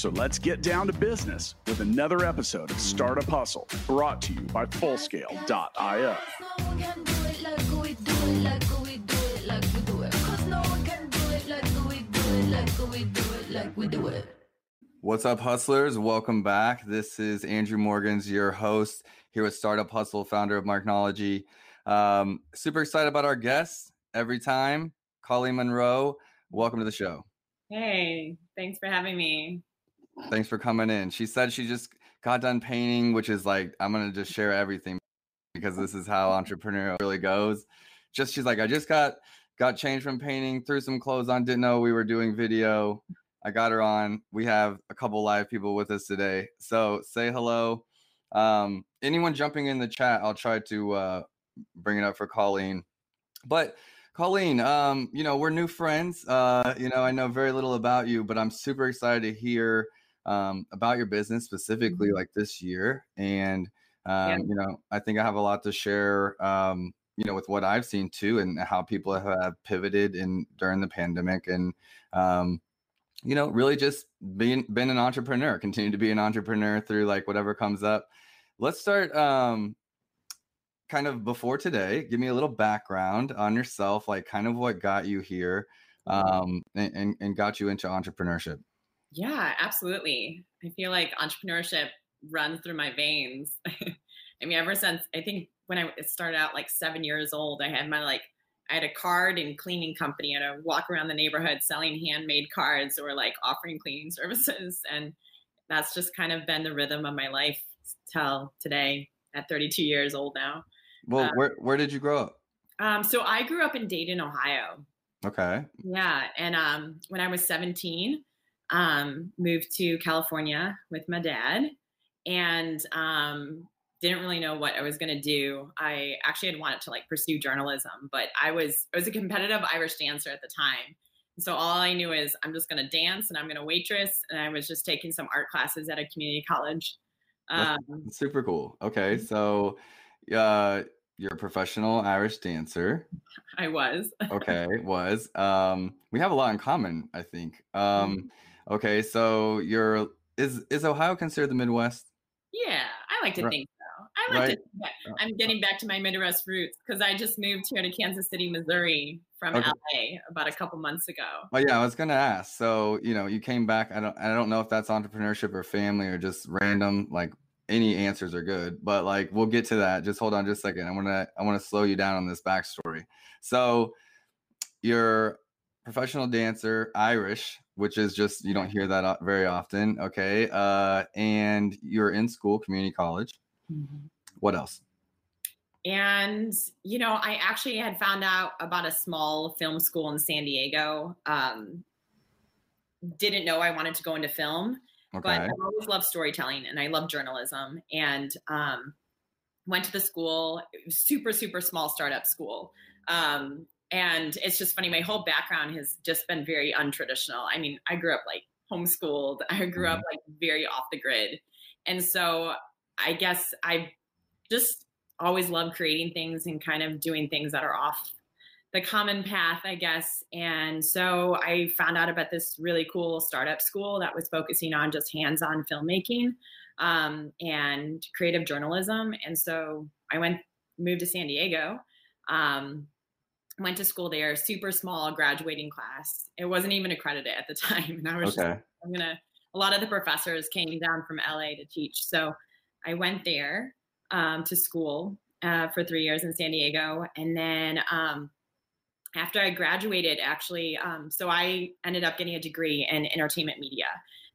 So let's get down to business with another episode of Startup Hustle brought to you by Fullscale.io. What's up, hustlers? Welcome back. This is Andrew Morgans, your host here with Startup Hustle, founder of Marknology. Um, super excited about our guests every time. Colleen Monroe, welcome to the show. Hey, thanks for having me. Thanks for coming in. She said she just got done painting, which is like, I'm going to just share everything because this is how entrepreneurial really goes. Just, she's like, I just got, got changed from painting, threw some clothes on, didn't know we were doing video. I got her on. We have a couple live people with us today. So say hello. Um, anyone jumping in the chat, I'll try to uh, bring it up for Colleen. But Colleen, um, you know, we're new friends. Uh, you know, I know very little about you, but I'm super excited to hear um, about your business specifically Mhm. like this year. And, um, Yeah. you know, I think I have a lot to share, um, you know, with what I've seen too and how people have pivoted in during the pandemic and, um, you know, really just being been an entrepreneur, continue to be an entrepreneur through like whatever comes up. Let's start um kind of before today. Give me a little background on yourself, like kind of what got you here um and, and, and got you into entrepreneurship. Yeah, absolutely. I feel like entrepreneurship runs through my veins. I mean, ever since I think when I started out like seven years old, I had my like, I had a card and cleaning company and I walk around the neighborhood selling handmade cards or like offering cleaning services. And that's just kind of been the rhythm of my life till today at 32 years old now. Well, Um, where where did you grow up? Um, so I grew up in Dayton, Ohio. Okay. Yeah, and um, when I was 17, um, moved to California with my dad, and um, didn't really know what I was going to do. I actually had wanted to like pursue journalism, but I was I was a competitive Irish dancer at the time. And so all I knew is I'm just going to dance and I'm going to waitress, and I was just taking some art classes at a community college. Um, super cool. Okay. So uh you're a professional Irish dancer. I was. Okay, was. Um we have a lot in common, I think. Um okay, so you're is is Ohio considered the Midwest? Yeah, I like to Right. think so. I like Right. to. yeah, uh, I'm getting back to my Midwest roots because I just moved here to Kansas City, Missouri from Okay. LA about a couple months ago. Well, yeah, I was gonna ask. So, you know, you came back. I don't I don't know if that's entrepreneurship or family or just random, like any answers are good, but like we'll get to that. Just hold on just a second. I wanna I wanna slow you down on this backstory. So you're professional dancer, Irish, which is just you don't hear that very often. Okay. Uh and you're in school, community college. What else? And, you know, I actually had found out about a small film school in San Diego. Um, didn't know I wanted to go into film, but I've always loved storytelling and I love journalism. And um, went to the school, it was super, super small startup school. Um, and it's just funny, my whole background has just been very untraditional. I mean, I grew up like homeschooled, I grew up like very off the grid. And so I guess I just always love creating things and kind of doing things that are off the common path, I guess. And so I found out about this really cool startup school that was focusing on just hands on filmmaking um, and creative journalism. And so I went, moved to San Diego, um, went to school there, super small graduating class. It wasn't even accredited at the time. And I was just Okay. I'm gonna. A lot of the professors came down from LA to teach, so I went there um, to school uh, for three years in San Diego, and then um, after I graduated, actually, um, so I ended up getting a degree in entertainment media,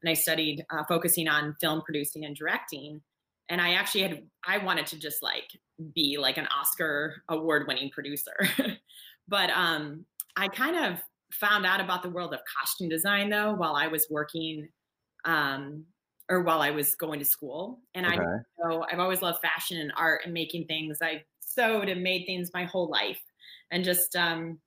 and I studied uh, focusing on film producing and directing. And I actually had I wanted to just like be like an Oscar award winning producer, but um, I kind of found out about the world of costume design though while I was working um, or while I was going to school. And I Okay. so I've always loved fashion and art and making things. I sewed and made things my whole life and just um,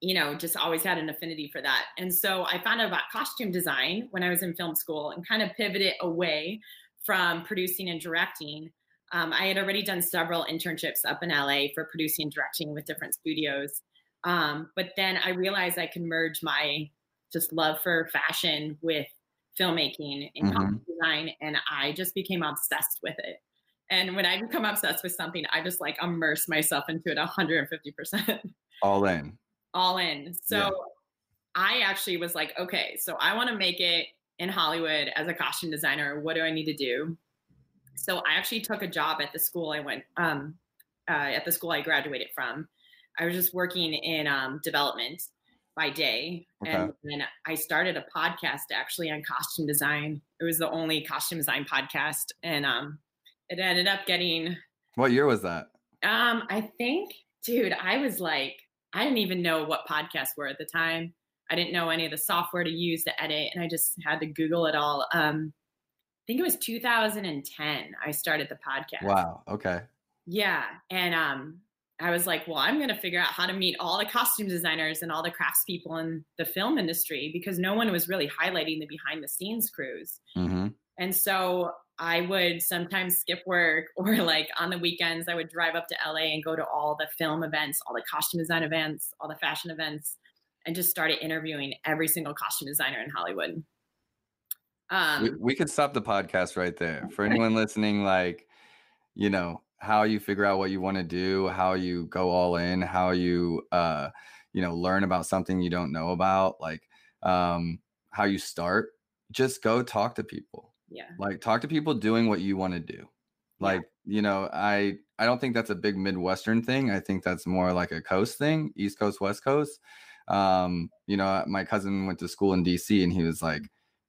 you know, just always had an affinity for that. And so I found out about costume design when I was in film school and kind of pivoted away from producing and directing. Um, I had already done several internships up in LA for producing and directing with different studios. Um, but then I realized I could merge my just love for fashion with filmmaking and mm-hmm. design, and I just became obsessed with it. And when I become obsessed with something, I just like immerse myself into it 150%. All in all in. So yeah. I actually was like, okay, so I want to make it in Hollywood as a costume designer. What do I need to do? So I actually took a job at the school I went um, uh, at the school I graduated from. I was just working in um, development by day, okay. and then I started a podcast actually on costume design. It was the only costume design podcast, and um, it ended up getting. What year was that? Um, I think, dude, I was like I didn't even know what podcasts were at the time. I didn't know any of the software to use to edit, and I just had to Google it all. Um, think it was 2010. I started the podcast. Wow. Okay. Yeah, and um, I was like, well, I'm going to figure out how to meet all the costume designers and all the craftspeople in the film industry because no one was really highlighting the behind the scenes crews. Mm-hmm. And so I would sometimes skip work or like on the weekends, I would drive up to LA and go to all the film events, all the costume design events, all the fashion events, and just started interviewing every single costume designer in Hollywood. Um, we, we could stop the podcast right there. For anyone listening, like, you know, how you figure out what you want to do, how you go all in, how you, uh, you know, learn about something you don't know about, like, um, how you start, just go talk to people. Yeah. Like talk to people doing what you want to do like yeah. you know i i don't think that's a big midwestern thing. I think that's more like a coast thing east coast west coast. Um you know my cousin went to school in dc and he was like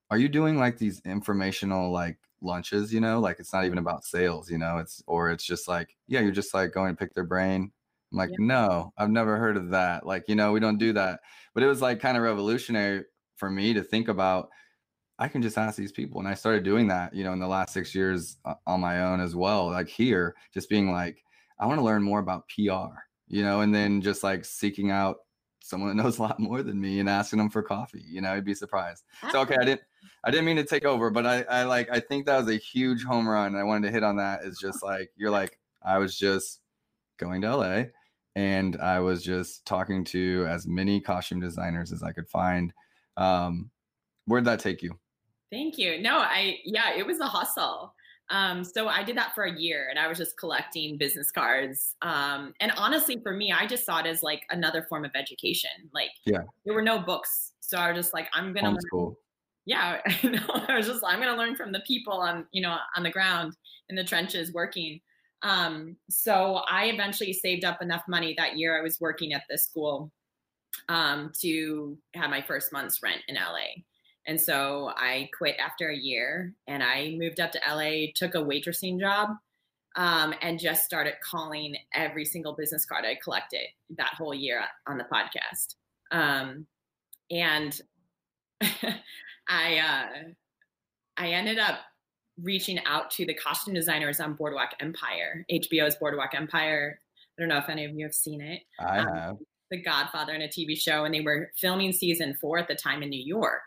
are you doing like these informational like lunches you know like it's not even about sales you know it's or it's just like yeah you're just like going to pick their brain i'm like yeah. no i've never heard of that like you know we don't do that but it was like kind of revolutionary for me to think about I can just ask these people. And I started doing that, you know, in the last six years uh, on my own as well. Like here, just being like, I want to learn more about PR, you know, and then just like seeking out someone that knows a lot more than me and asking them for coffee, you know, I'd be surprised. So, okay, I didn't, I didn't mean to take over, but I, I like, I think that was a huge home run. I wanted to hit on that. Is just like, you're like, I was just going to LA and I was just talking to as many costume designers as I could find. Um, where'd that take you? Thank you. No, I yeah, it was a hustle. Um, so I did that for a year and I was just collecting business cards. Um, and honestly, for me, I just saw it as like another form of education. Like, yeah, there were no books. So I was just like, I'm going to learn. Yeah, I. I was just, I'm going to learn from the people on, you know, on the ground in the trenches working. Um, so I eventually saved up enough money that year I was working at this school um, to have my first month's rent in LA. And so I quit after a year and I moved up to LA, took a waitressing job, um, and just started calling every single business card I collected that whole year on the podcast. Um, and I, uh, I ended up reaching out to the costume designers on Boardwalk Empire, HBO's Boardwalk Empire. I don't know if any of you have seen it. I um, have. The Godfather in a TV show, and they were filming season four at the time in New York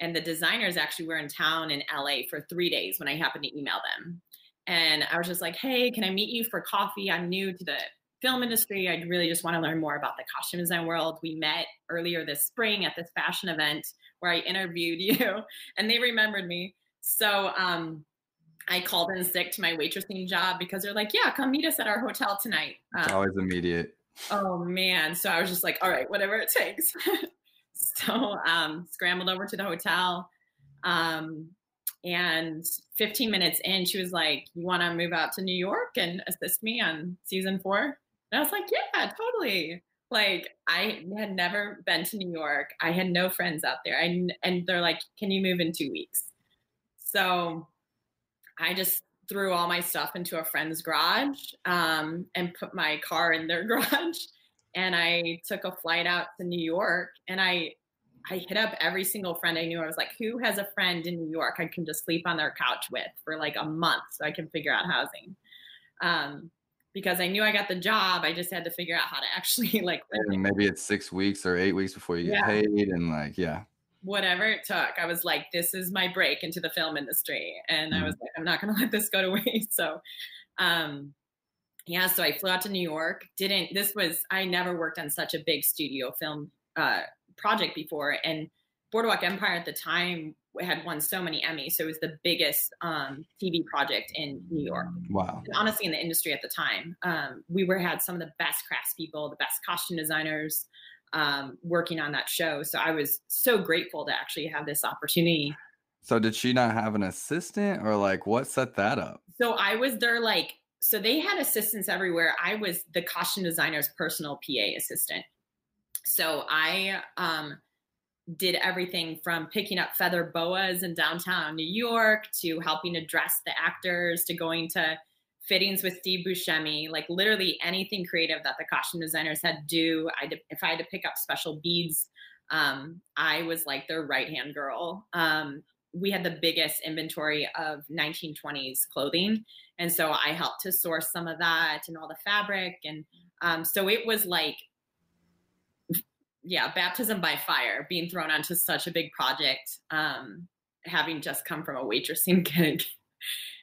and the designers actually were in town in LA for three days when I happened to email them. And I was just like, hey, can I meet you for coffee? I'm new to the film industry. I really just want to learn more about the costume design world. We met earlier this spring at this fashion event where I interviewed you, and they remembered me. So um, I called in sick to my waitressing job because they're like, yeah, come meet us at our hotel tonight. Um, always immediate. Oh man. So I was just like, all right, whatever it takes. So um, scrambled over to the hotel. Um, and 15 minutes in, she was like, You want to move out to New York and assist me on season four? And I was like, Yeah, totally. Like, I had never been to New York. I had no friends out there. I, and they're like, Can you move in two weeks? So I just threw all my stuff into a friend's garage um, and put my car in their garage and I took a flight out to New York and I I hit up every single friend I knew. I was like, who has a friend in New York I can just sleep on their couch with for like a month so I can figure out housing. Um, because I knew I got the job. I just had to figure out how to actually like. And maybe it's six weeks or eight weeks before you get yeah. paid, and like, yeah. Whatever it took, I was like, "This is my break into the film industry," and mm-hmm. I was like, "I'm not going to let this go to waste." So, um, yeah, so I flew out to New York. Didn't this was I never worked on such a big studio film uh, project before, and Boardwalk Empire at the time had won so many Emmys, so it was the biggest um, TV project in New York. Wow! And honestly, in the industry at the time, um, we were had some of the best craftspeople, the best costume designers um, working on that show. So I was so grateful to actually have this opportunity. So did she not have an assistant, or like what set that up? So I was there, like so they had assistants everywhere. I was the costume designer's personal PA assistant. So I um, did everything from picking up feather boas in downtown New York to helping to dress the actors to going to fittings with Steve Buscemi, like literally anything creative that the costume designers had to do. I if I had to pick up special beads, um, I was like their right hand girl. Um, we had the biggest inventory of 1920s clothing. And so I helped to source some of that and all the fabric. And um, so it was like, yeah, baptism by fire, being thrown onto such a big project, um, having just come from a waitressing gig.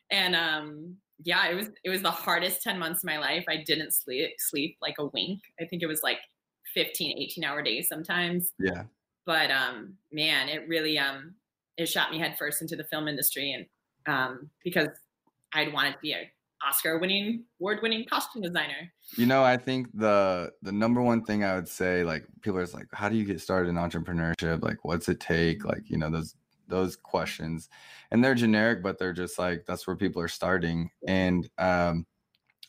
and um, yeah, it was it was the hardest 10 months of my life. I didn't sleep sleep like a wink. I think it was like 15, 18 hour days sometimes. Yeah. But um man, it really um it shot me headfirst into the film industry and um because I'd wanted to be a Oscar winning, award winning costume designer. You know, I think the the number one thing I would say, like people are like, how do you get started in entrepreneurship? Like, what's it take? Like, you know, those those questions. And they're generic, but they're just like that's where people are starting. And um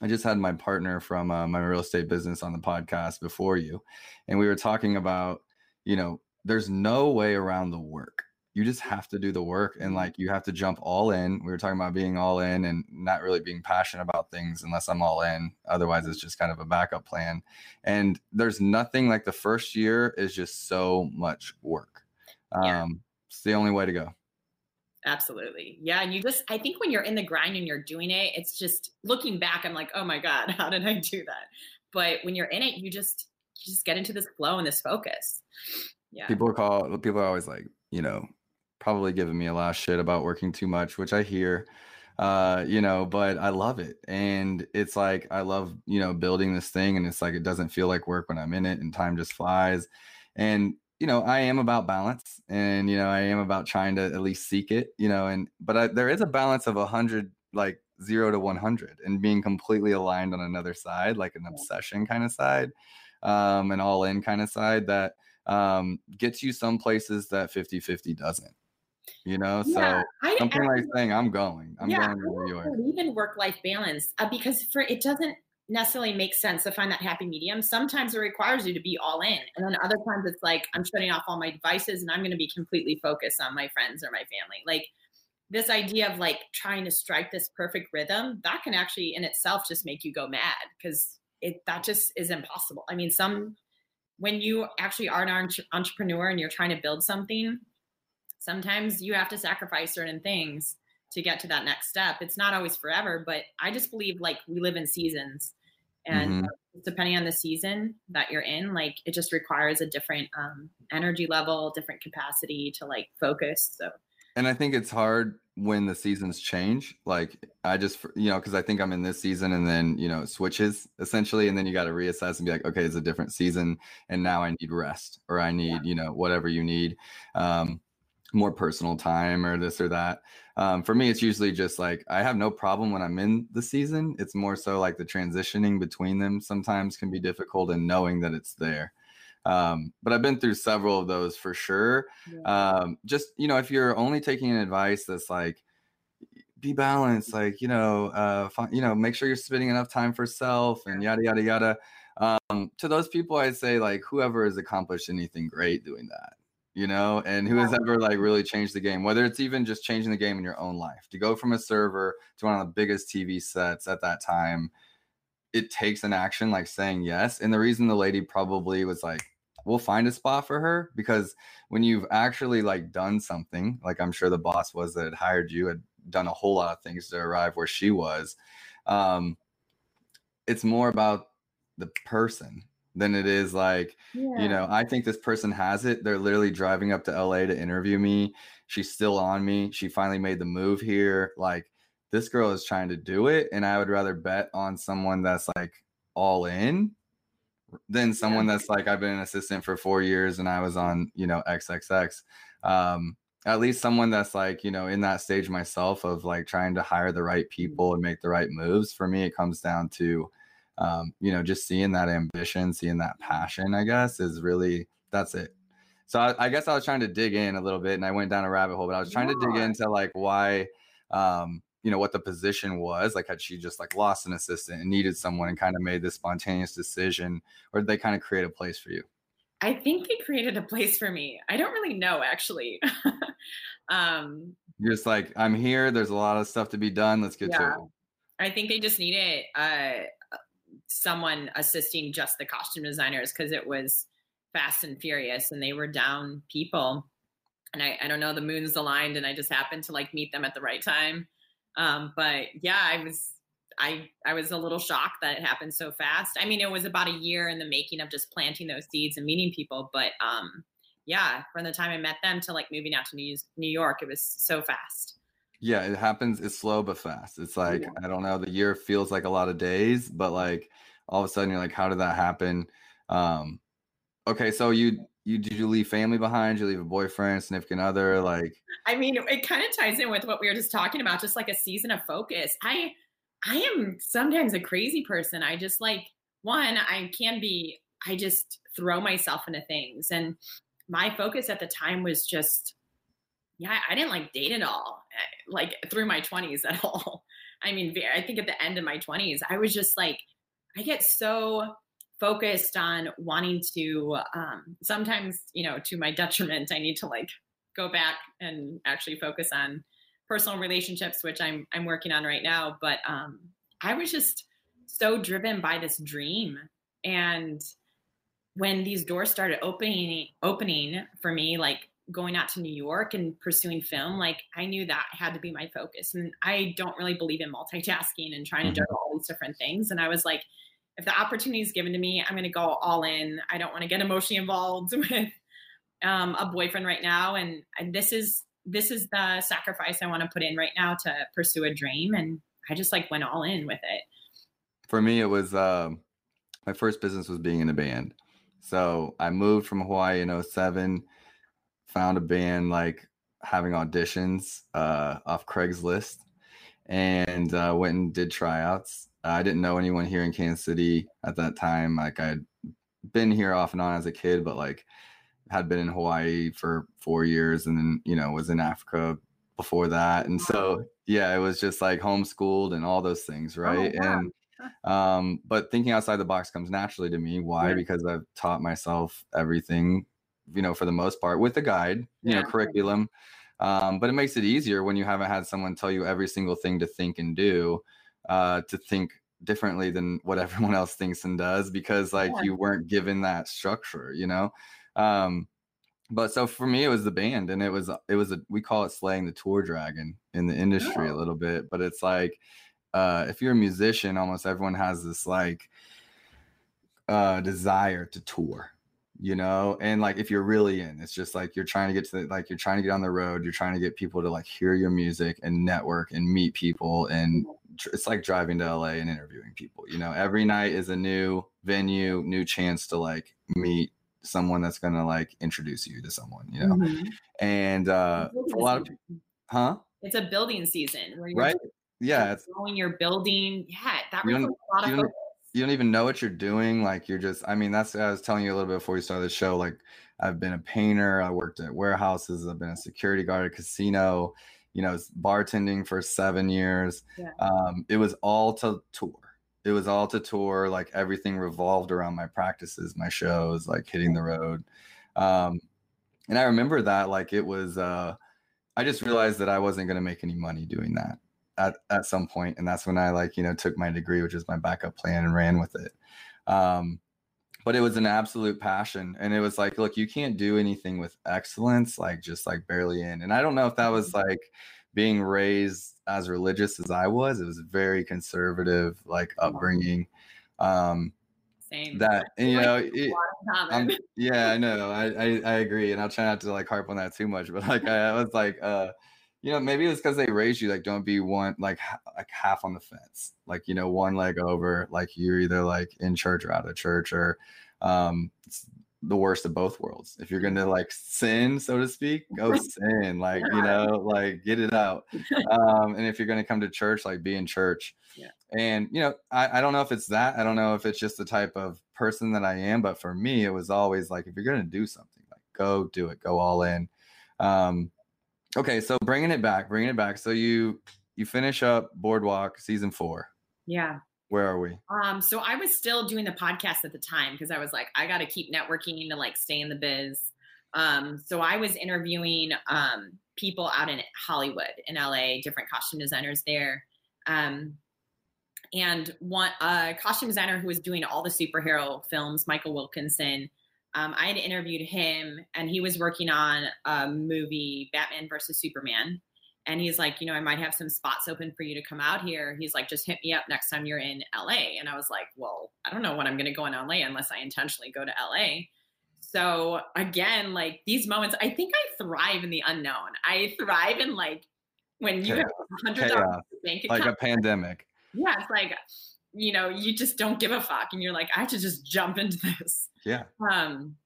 I just had my partner from uh, my real estate business on the podcast before you, and we were talking about, you know, there's no way around the work you just have to do the work and mm-hmm. like you have to jump all in. We were talking about being all in and not really being passionate about things unless I'm all in. Otherwise, it's just kind of a backup plan. And there's nothing like the first year is just so much work. Yeah. Um, it's the only way to go. Absolutely. Yeah. And you just, I think when you're in the grind and you're doing it, it's just looking back, I'm like, oh my God, how did I do that? But when you're in it, you just, you just get into this flow and this focus. Yeah. People call, people are always like, you know, probably giving me a lot of shit about working too much, which I hear. Uh, you know, but I love it. And it's like I love, you know, building this thing and it's like it doesn't feel like work when I'm in it and time just flies. And you know, I am about balance and you know, I am about trying to at least seek it, you know, and but I, there is a balance of a hundred like zero to 100 and being completely aligned on another side, like an obsession kind of side, um, an all in kind of side that um, gets you some places that 50 50 doesn't you know yeah, so I, something I, like saying i'm going i'm yeah, going to new york. even work-life balance uh, because for it doesn't necessarily make sense to find that happy medium. Sometimes it requires you to be all in and then other times it's like i'm shutting off all my devices and i'm going to be completely focused on my friends or my family. Like this idea of like trying to strike this perfect rhythm that can actually in itself just make you go mad because it that just is impossible. I mean some when you actually are an entrepreneur and you're trying to build something sometimes you have to sacrifice certain things to get to that next step. It's not always forever, but I just believe like we live in seasons. And mm-hmm. depending on the season that you're in, like it just requires a different um, energy level, different capacity to like focus. So, and I think it's hard when the seasons change. Like I just, you know, because I think I'm in this season and then, you know, it switches essentially. And then you got to reassess and be like, okay, it's a different season. And now I need rest or I need, yeah. you know, whatever you need. Um, more personal time or this or that. Um, for me, it's usually just like I have no problem when I'm in the season. It's more so like the transitioning between them sometimes can be difficult and knowing that it's there. Um, but I've been through several of those for sure. Yeah. Um, just, you know, if you're only taking an advice that's like, be balanced, like, you know, uh, find, you know, make sure you're spending enough time for self and yada, yada, yada. Um, to those people, I'd say like whoever has accomplished anything great doing that you know, and who has ever like really changed the game, whether it's even just changing the game in your own life to go from a server to one of the biggest TV sets at that time. It takes an action like saying yes. And the reason the lady probably was like, we'll find a spot for her because when you've actually like done something, like I'm sure the boss was that hired you, had done a whole lot of things to arrive where she was. Um, it's more about the person than it is like yeah. you know i think this person has it they're literally driving up to la to interview me she's still on me she finally made the move here like this girl is trying to do it and i would rather bet on someone that's like all in than someone yeah. that's like i've been an assistant for four years and i was on you know xxx um at least someone that's like you know in that stage myself of like trying to hire the right mm. people and make the right moves for me it comes down to um, you know just seeing that ambition seeing that passion i guess is really that's it so I, I, guess i was trying to dig in a little bit and i went down a rabbit hole but i was trying yeah. to dig into like why um, you know what the position was like had she just like lost an assistant and needed someone and kind of made this spontaneous decision or did they kind of create a place for you I think they created a place for me. I don't really know actually. um, You're just like, I'm here. There's a lot of stuff to be done. Let's get yeah. to it. I think they just needed uh, someone assisting just the costume designers because it was fast and furious and they were down people. And I, I don't know, the moons aligned and I just happened to like meet them at the right time. Um, but yeah, I was I I was a little shocked that it happened so fast. I mean, it was about a year in the making of just planting those seeds and meeting people, but um yeah, from the time I met them to like moving out to New New York, it was so fast. Yeah, it happens. It's slow but fast. It's like yeah. I don't know. The year feels like a lot of days, but like all of a sudden you're like, how did that happen? Um, okay, so you you did you leave family behind? Did you leave a boyfriend, significant other? Like, I mean, it kind of ties in with what we were just talking about, just like a season of focus. I I am sometimes a crazy person. I just like one, I can be, I just throw myself into things. And my focus at the time was just, yeah, I didn't like date at all, eh, like through my 20s at all. I mean, I think at the end of my 20s, I was just like, I get so focused on wanting to, um, sometimes, you know, to my detriment, I need to like go back and actually focus on personal relationships, which I'm I'm working on right now. But um, I was just so driven by this dream, and when these doors started opening opening for me, like going out to New York and pursuing film, like I knew that had to be my focus. And I don't really believe in multitasking and trying to juggle all these different things. And I was like, if the opportunity is given to me, I'm going to go all in. I don't want to get emotionally involved with um, a boyfriend right now. And, and this is this is the sacrifice I want to put in right now to pursue a dream. And I just like went all in with it. For me, it was uh, my first business was being in a band. So I moved from Hawaii in 07, found a band like having auditions uh, off Craigslist and uh, went and did tryouts. I didn't know anyone here in Kansas City at that time. Like I'd been here off and on as a kid, but like had been in Hawaii for four years and then, you know, was in Africa before that. And so, yeah, it was just like homeschooled and all those things. Oh, right. Oh, And, um, but thinking outside the box comes naturally to me. Why? Yeah. Because I've taught myself everything, you know, for the most part with a guide, you yeah. know, curriculum. Um, but it makes it easier when you haven't had someone tell you every single thing to think and do, uh, to think differently than what everyone else thinks and does because like yeah. you weren't given that structure, you know? Um, but so for me, it was the band, and it was it was a we call it slaying the tour dragon in the industry oh. a little bit. But it's like uh, if you're a musician, almost everyone has this like uh, desire to tour you know and like if you're really in it's just like you're trying to get to the like you're trying to get on the road you're trying to get people to like hear your music and network and meet people and it's like driving to la and interviewing people you know every night is a new venue new chance to like meet someone that's gonna like introduce you to someone, you know. Mm-hmm. And uh a lot of people, huh? It's a building season right. Yeah, it's growing your building. Yeah, that requires a lot of focus. You don't even know what you're doing. Like you're just, I mean, that's I was telling you a little bit before we started the show. Like I've been a painter, I worked at warehouses, I've been a security guard at a casino, you know, bartending for seven years. Yeah. Um, it was all to tour it was all to tour like everything revolved around my practices my shows like hitting the road um and i remember that like it was uh i just realized that i wasn't going to make any money doing that at, at some point and that's when i like you know took my degree which is my backup plan and ran with it um but it was an absolute passion and it was like look you can't do anything with excellence like just like barely in and i don't know if that was mm-hmm. like being raised as religious as I was, it was very conservative, like upbringing. Um, Same. that you know, it, yeah, I know. I, I I agree, and I'll try not to like harp on that too much. But like I, I was like, uh, you know, maybe it's because they raised you like don't be one like like half on the fence, like you know, one leg over. Like you're either like in church or out of church, or um, it's the worst of both worlds. If you're gonna like sin, so to speak, go sin. Like you know, like get it out. Um, and if you're gonna come to church, like be in church. Yeah. And you know, I, I don't know if it's that. I don't know if it's just the type of person that I am. But for me, it was always like, if you're gonna do something, like go do it, go all in. Um, okay, so bringing it back, bringing it back. So you you finish up Boardwalk season four. Yeah. Where are we? Um, so I was still doing the podcast at the time because I was like, I got to keep networking to like stay in the biz. Um, so I was interviewing um, people out in Hollywood, in LA, different costume designers there. Um, and one uh, costume designer who was doing all the superhero films, Michael Wilkinson. Um, I had interviewed him, and he was working on a movie, Batman versus Superman. And he's like, you know, I might have some spots open for you to come out here. He's like, just hit me up next time you're in LA. And I was like, well, I don't know when I'm going to go in LA unless I intentionally go to LA. So again, like these moments, I think I thrive in the unknown. I thrive in like when you have a hundred dollars Chaos. bank Like a pandemic. yeah, it's like, you know, you just don't give a fuck, and you're like, I have to just jump into this. Yeah. Um,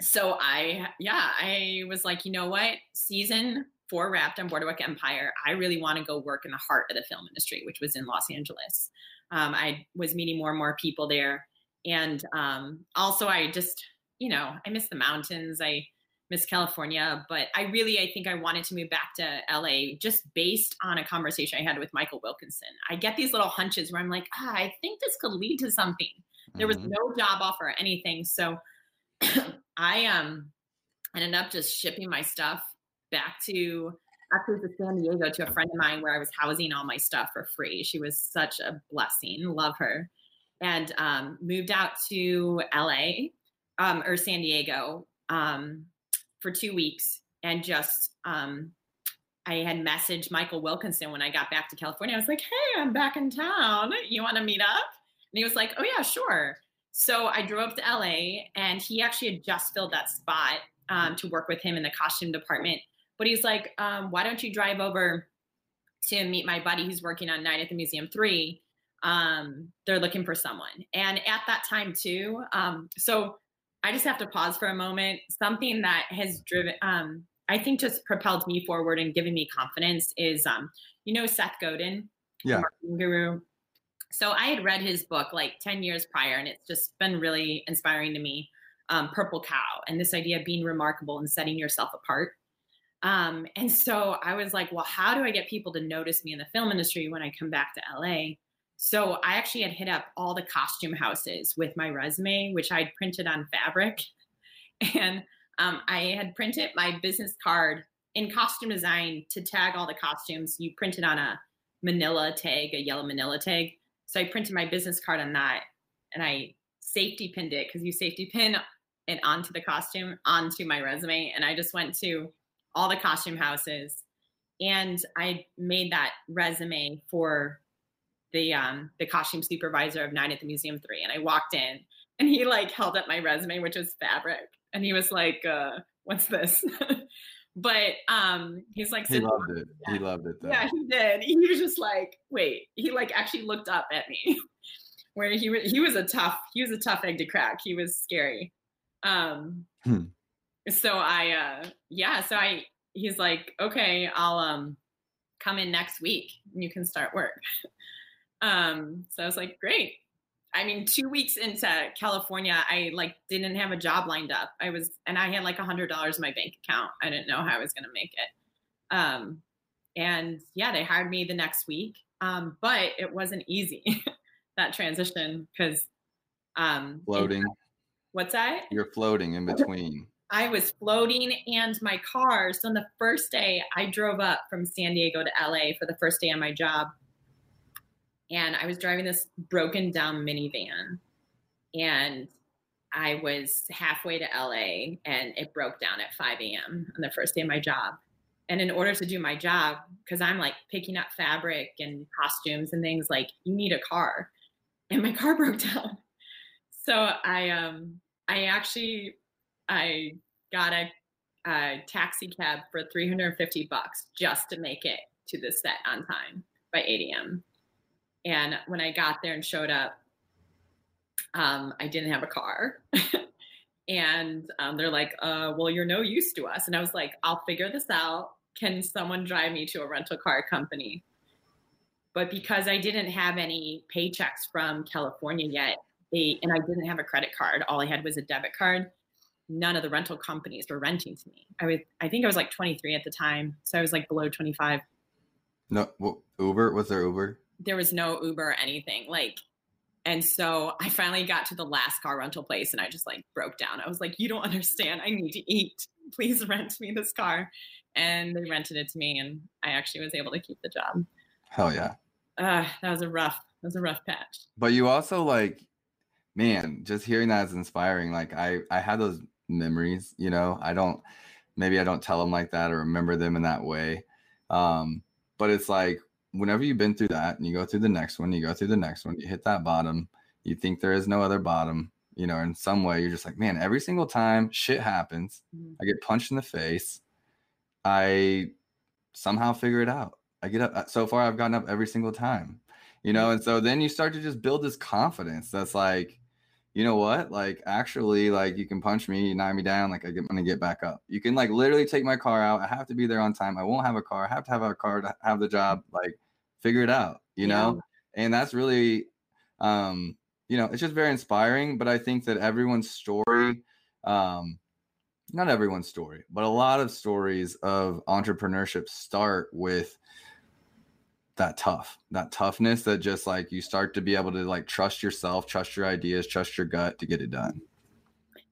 so I, yeah, I was like, you know what, season four wrapped on Boardwalk Empire. I really want to go work in the heart of the film industry, which was in Los Angeles. Um, I was meeting more and more people there, and um, also I just, you know, I miss the mountains. I miss California, but I really, I think I wanted to move back to LA just based on a conversation I had with Michael Wilkinson. I get these little hunches where I'm like, ah, I think this could lead to something. There was Mhm. no job offer or anything. So I um ended up just shipping my stuff back to actually to San Diego to a friend of mine where I was housing all my stuff for free. She was such a blessing. Love her. And um, moved out to LA um, or San Diego um, for two weeks and just um, I had messaged Michael Wilkinson when I got back to California. I was like, hey, I'm back in town. You want to meet up? And he was like, oh, yeah, sure. So I drove up to LA and he actually had just filled that spot um, to work with him in the costume department. But he's like, um, why don't you drive over to meet my buddy who's working on Night at the Museum 3? Um, they're looking for someone. And at that time, too, um, so I just have to pause for a moment. Something that has driven, um, I think, just propelled me forward and given me confidence is, um, you know, Seth Godin, Yeah. marketing guru. So I had read his book like 10 years prior, and it's just been really inspiring to me. Um, Purple Cow and this idea of being remarkable and setting yourself apart. Um, and so I was like, well, how do I get people to notice me in the film industry when I come back to LA? So I actually had hit up all the costume houses with my resume, which I'd printed on fabric. And um, I had printed my business card in costume design to tag all the costumes. You printed on a manila tag, a yellow manila tag. So I printed my business card on that and I safety pinned it because you safety pin it onto the costume, onto my resume. And I just went to all the costume houses and I made that resume for the um the costume supervisor of Night at the Museum 3 and I walked in and he like held up my resume which was fabric and he was like uh what's this but um he's like He loved down." it. He loved it though. yeah he did he was just like wait he like actually looked up at me where he was he was a tough he was a tough egg to crack he was scary um Hmm. so i uh yeah so i he's like okay i'll um come in next week and you can start work um so i was like great i mean two weeks into california i like didn't have a job lined up i was and i had like a hundred dollars in my bank account i didn't know how i was going to make it um and yeah they hired me the next week um but it wasn't easy that transition because um Floating. what's that You're floating in between. I was floating and my car. So on the first day, I drove up from San Diego to LA for the first day on my job. And I was driving this broken down minivan. And I was halfway to LA and it broke down at 5 a.m. on the first day of my job. And in order to do my job, because I'm like picking up fabric and costumes and things, like you need a car. and my car broke down. So I um I actually I got a, a taxi cab for 350 bucks just to make it to the set on time by 8 a.m. And when I got there and showed up, um, I didn't have a car. and um, they're like, uh, well, you're no use to us. And I was like, I'll figure this out. Can someone drive me to a rental car company? But because I didn't have any paychecks from California yet, they, and I didn't have a credit card, all I had was a debit card. None of the rental companies were renting to me. I was, I think I was like 23 at the time, so I was like below 25. No, well, Uber was there Uber? There was no Uber or anything. Like and so I finally got to the last car rental place and I just like broke down. I was like, you don't understand. I need to eat. Please rent me this car. And they rented it to me and I actually was able to keep the job. Hell yeah. Uh, that was a rough, that was a rough patch. But you also like, man, just hearing that is inspiring. Like I, I had those memories, you know, I don't, maybe I don't tell them like that or remember them in that way. Um, but it's like whenever you've been through that and you go through the next one, you go through the next one, you hit that bottom, you think there is no other bottom, you know, in some way, you're just like, man, every single time shit happens, mm-hmm. I get punched in the face, I somehow figure it out. I get up. Uh, so far, I've gotten up every single time, you know, and so then you start to just build this confidence that's like, you know what? Like, actually, like you can punch me, you knock me down, like I am gonna get back up. You can like literally take my car out. I have to be there on time. I won't have a car. I have to have a car to have the job. Like, figure it out, you yeah. know? And that's really um, you know, it's just very inspiring. But I think that everyone's story, um, not everyone's story, but a lot of stories of entrepreneurship start with that tough, that toughness that just like you start to be able to like trust yourself, trust your ideas, trust your gut to get it done.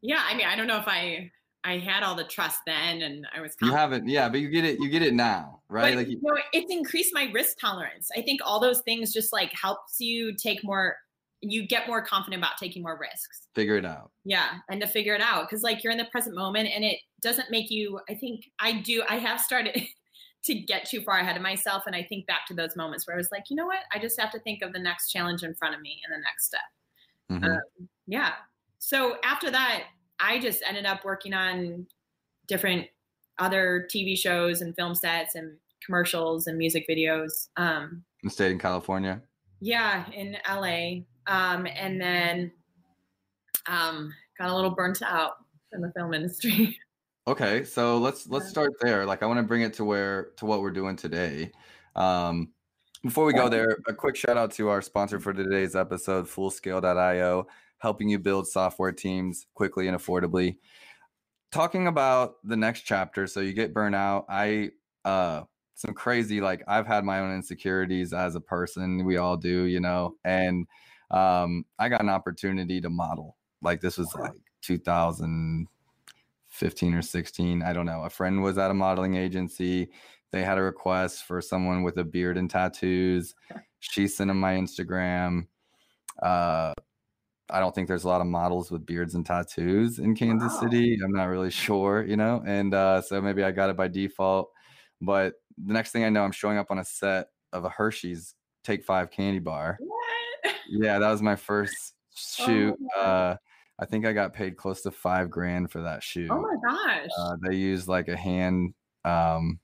Yeah, I mean, I don't know if I I had all the trust then, and I was. Confident. You haven't, yeah, but you get it. You get it now, right? But, like, you know, it's increased my risk tolerance. I think all those things just like helps you take more. You get more confident about taking more risks. Figure it out. Yeah, and to figure it out because like you're in the present moment, and it doesn't make you. I think I do. I have started. to get too far ahead of myself and i think back to those moments where i was like you know what i just have to think of the next challenge in front of me and the next step mm-hmm. um, yeah so after that I just ended up working on different other TV shows and film sets and commercials and music videos. Um, and stayed in California. Yeah, in LA, um, and then um, got a little burnt out in the film industry. Okay, so let's let's start there. Like, I want to bring it to where to what we're doing today. Um, before we go there, a quick shout out to our sponsor for today's episode, Fullscale.io helping you build software teams quickly and affordably. Talking about the next chapter, so you get burnout. I uh some crazy like I've had my own insecurities as a person. We all do, you know, and um I got an opportunity to model. Like this was like 2015 or 16. I don't know. A friend was at a modeling agency. They had a request for someone with a beard and tattoos. She sent them my Instagram. Uh, I don't think there's a lot of models with beards and tattoos in Kansas wow. City. I'm not really sure, you know, and uh, so maybe I got it by default. But the next thing I know, I'm showing up on a set of a Hershey's Take Five candy bar. What? Yeah, that was my first shoot. Oh uh, I think I got paid close to five grand for that shoot. Oh my gosh! Uh, they used like a hand, um,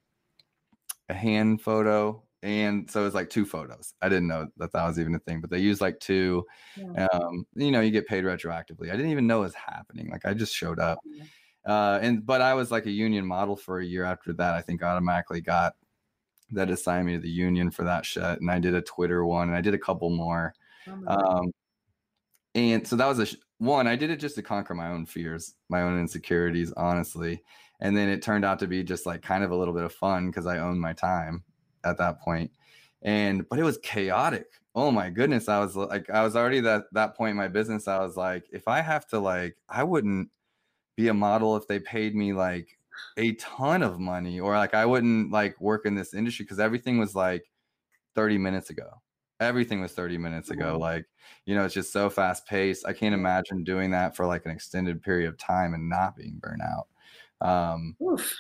a hand photo and so it was like two photos. I didn't know that that was even a thing, but they used like two. Yeah. Um, you know, you get paid retroactively. I didn't even know it was happening. Like I just showed up, uh, and but I was like a union model for a year after that. I think automatically got that assigned me to the union for that shit, and I did a Twitter one, and I did a couple more. Oh um, and so that was a sh- one. I did it just to conquer my own fears, my own insecurities, honestly. And then it turned out to be just like kind of a little bit of fun because I owned my time at that point. and but it was chaotic oh my goodness i was like i was already that that point in my business i was like if i have to like i wouldn't be a model if they paid me like a ton of money or like i wouldn't like work in this industry because everything was like 30 minutes ago everything was 30 minutes ago mm-hmm. like you know it's just so fast paced i can't imagine doing that for like an extended period of time and not being burnt out um Oof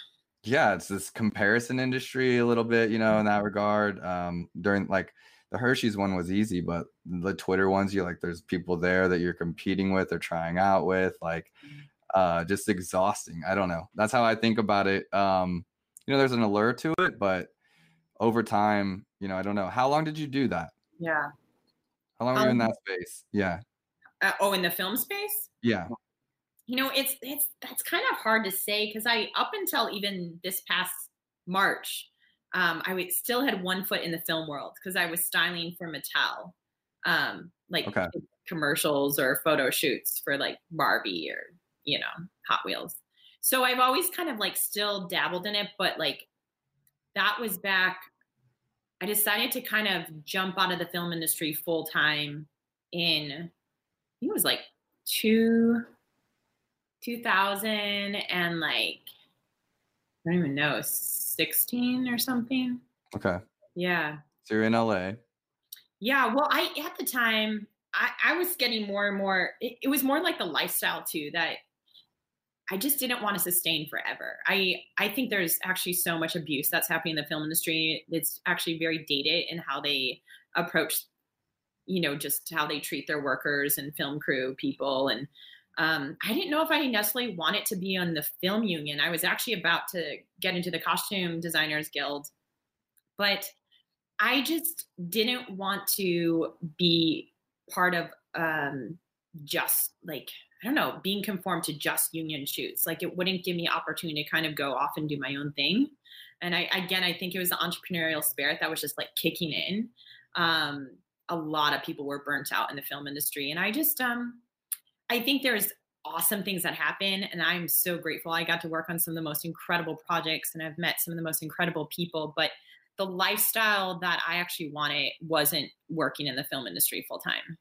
yeah, it's this comparison industry a little bit, you know, in that regard. Um, during like the Hershey's one was easy, but the Twitter ones, you like there's people there that you're competing with or trying out with, like Mm-hmm. uh just exhausting. I don't know. That's how I think about it. Um, you know, there's an allure to it, but over time, you know, I don't know. How long did you do that? Yeah. How long were you in Um, that space? Yeah. Uh, oh, in the film space? Yeah. You know, it's it's that's kind of hard to say because I up until even this past March, um, I would, still had one foot in the film world because I was styling for Mattel, um, like Okay. commercials or photo shoots for like Barbie or you know Hot Wheels. So I've always kind of like still dabbled in it, but like that was back. I decided to kind of jump out of the film industry full time in I think it was like two 2000 and like I don't even know 16 or something. Okay. Yeah. So you're in LA. Yeah, well, I at the time I, I was getting more and more. It, it was more like the lifestyle too that I just didn't want to sustain forever. I I think there's actually so much abuse that's happening in the film industry. It's actually very dated in how they approach, you know, just how they treat their workers and film crew people. And um, I didn't know if I necessarily wanted to be on the film union. I was actually about to get into the Costume Designers Guild, but I just didn't want to be part of um, just like I don't know being conformed to just union shoots. Like it wouldn't give me opportunity to kind of go off and do my own thing. And I again, I think it was the entrepreneurial spirit that was just like kicking in. Um, a lot of people were burnt out in the film industry, and I just um, I think there's awesome things that happen, and I'm so grateful. I got to work on some of the most incredible projects, and I've met some of the most incredible people, but the lifestyle that I actually wanted wasn't working in the film industry full time.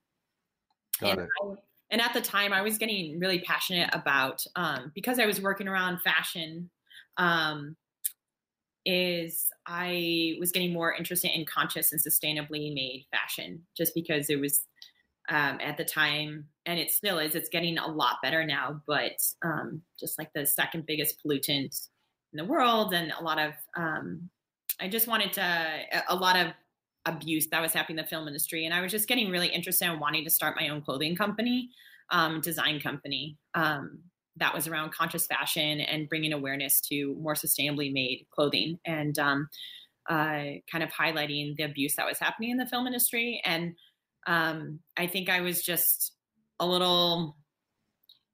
Got And, it. I- and at the time, I was getting really passionate about um, because I was working around fashion. Um, is I was getting more interested in conscious and sustainably made fashion, just because it was um, at the time, and it still is. It's getting a lot better now, but um, just like the second biggest pollutant in the world, and a lot of um, I just wanted to a- a lot of abuse that was happening in the film industry, and I was just getting really interested in wanting to start my own clothing company, um, design company um, that was around conscious fashion and bringing awareness to more sustainably made clothing and um, uh, kind of highlighting the abuse that was happening in the film industry. And um, I think I was just a little.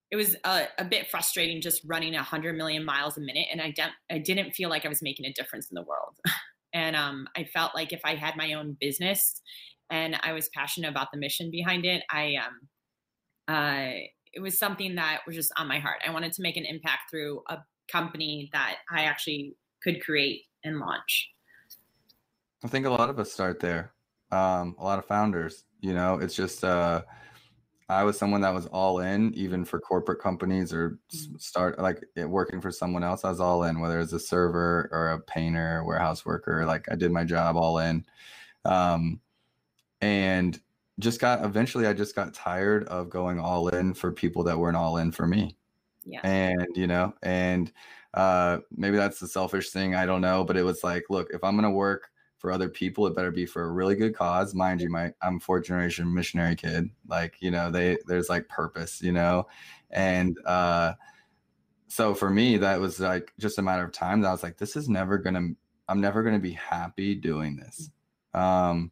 It was a, a bit frustrating just running 100 million miles a minute, and I, de- I didn't feel like I was making a difference in the world. and um, I felt like if I had my own business and I was passionate about the mission behind it, I um, uh, it was something that was just on my heart. I wanted to make an impact through a company that I actually could create and launch. I think a lot of us start there. Um, a lot of founders, you know, it's just uh I was someone that was all in, even for corporate companies or start like working for someone else. I was all in, whether it's a server or a painter, warehouse worker. Like I did my job all in, um, and just got eventually. I just got tired of going all in for people that weren't all in for me Yeah. and you know and uh maybe that's the selfish thing i don't know but it was like look if i'm gonna work for other people it better be for a really good cause. Mind you my i'm fourth generation missionary kid like you know they there's like purpose you know? And uh so for me that was like just a matter of time that i was like this is never gonna i'm never gonna be happy doing this. Um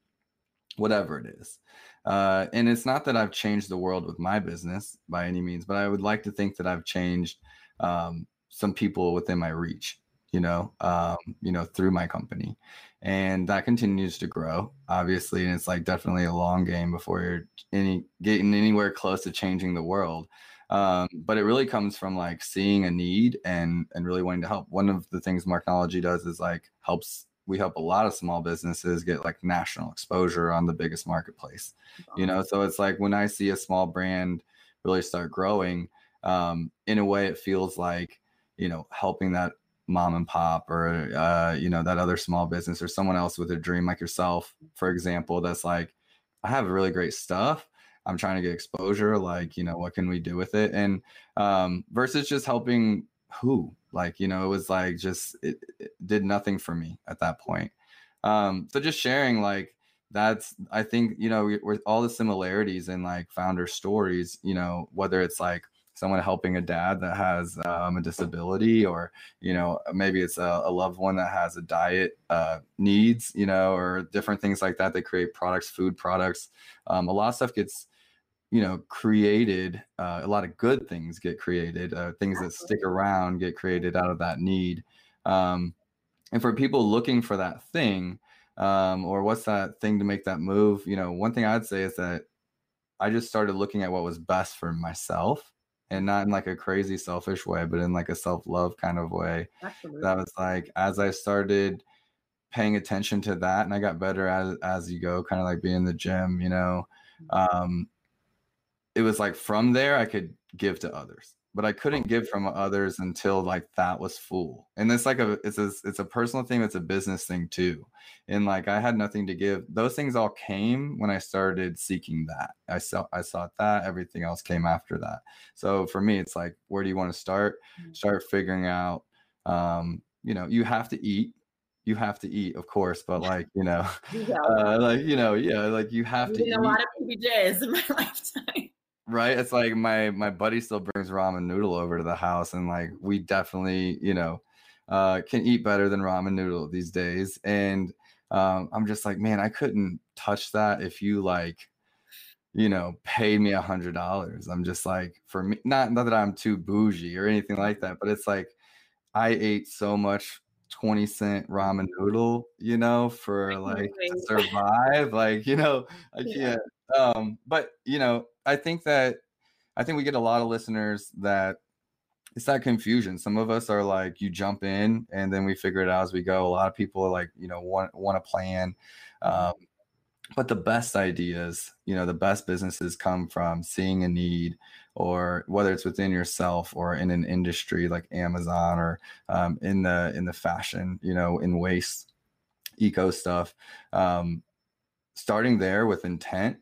whatever it is. Uh, and it's not that I've changed the world with my business by any means, but I would like to think that I've changed um, some people within my reach, you know, um, you know, through my company, and that continues to grow, obviously. And it's like definitely a long game before you're any getting anywhere close to changing the world. Um, but it really comes from like seeing a need and and really wanting to help. One of the things Marknology does is like helps we help a lot of small businesses get like national exposure on the biggest marketplace you know so it's like when i see a small brand really start growing um, in a way it feels like you know helping that mom and pop or uh, you know that other small business or someone else with a dream like yourself for example that's like i have really great stuff. I'm trying to get exposure like you know what can we do with it? And um, versus just helping who like you know it was like just it, it did nothing for me at that point. Um so just sharing like that's i think you know with all the similarities in like founder stories you know whether it's like someone helping a dad that has um, a disability or you know maybe it's a, a loved one that has a diet uh, needs you know or different things like that they create products food products. Um, a lot of stuff gets you know created uh, a lot of good things get created uh, things that stick around get created out of that need. Um, and for people looking for that thing um, or what's that thing to make that move you know one thing i'd say is that i just started looking at what was best for myself and not in like a crazy selfish way but in like a self-love kind of way Absolutely. that was like as i started paying attention to that and i got better as as you go kind of like being in the gym you know mm-hmm. um it was like from there I could give to others, but I couldn't give from others until like that was full. And it's like a it's a it's a personal thing. It's a business thing too. And like I had nothing to give. Those things all came when I started seeking that. I saw I sought that. Everything else came after that. So for me, it's like where do you want to start? Mm. Start figuring out. Um, you know, you have to eat you have to eat, of course, but like you know, yeah. uh, like you know, yeah, like you have to. Eat. A lot of PBJs in my lifetime right? It's like my my buddy still brings ramen noodle over to the house and like we definitely you know uh can eat better than ramen noodle these days. And um i'm just like man i couldn't touch that if you like you know paid me a hundred dollars. I'm just like for me not not that i'm too bougie or anything like that but it's like i ate so much 20 cent ramen noodle you know for like to survive like you know i can't um but you know I think that I think we get a lot of listeners that it's that confusion. Some of us are like you jump in and then we figure it out as we go. A lot of people are like, you know, want want a plan. Mm-hmm. Um, but the best ideas, you know, the best businesses come from seeing a need or whether it's within yourself or in an industry like Amazon or um, in the in the fashion, you know, in waste eco stuff. Um, starting there with intent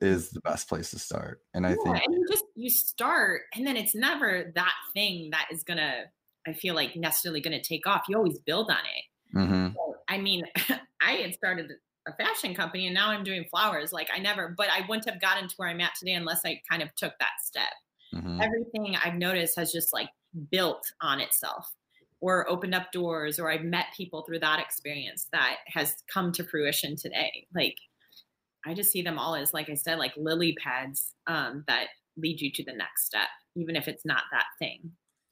is the best place to start. And I think and you just you start and then it's never that thing that is gonna I feel like necessarily gonna take off. You always build on it. Mm-hmm. So, I mean, I had started a fashion company and now I'm doing flowers. Like I never, but I wouldn't have gotten to where I'm at today unless I kind of took that step. Mm-hmm. Everything I've noticed has just like built on itself or opened up doors or I've met people through that experience that has come to fruition today. Like I just see them all as, like I said, like lily pads um, that lead you to the next step, even if it's not that thing.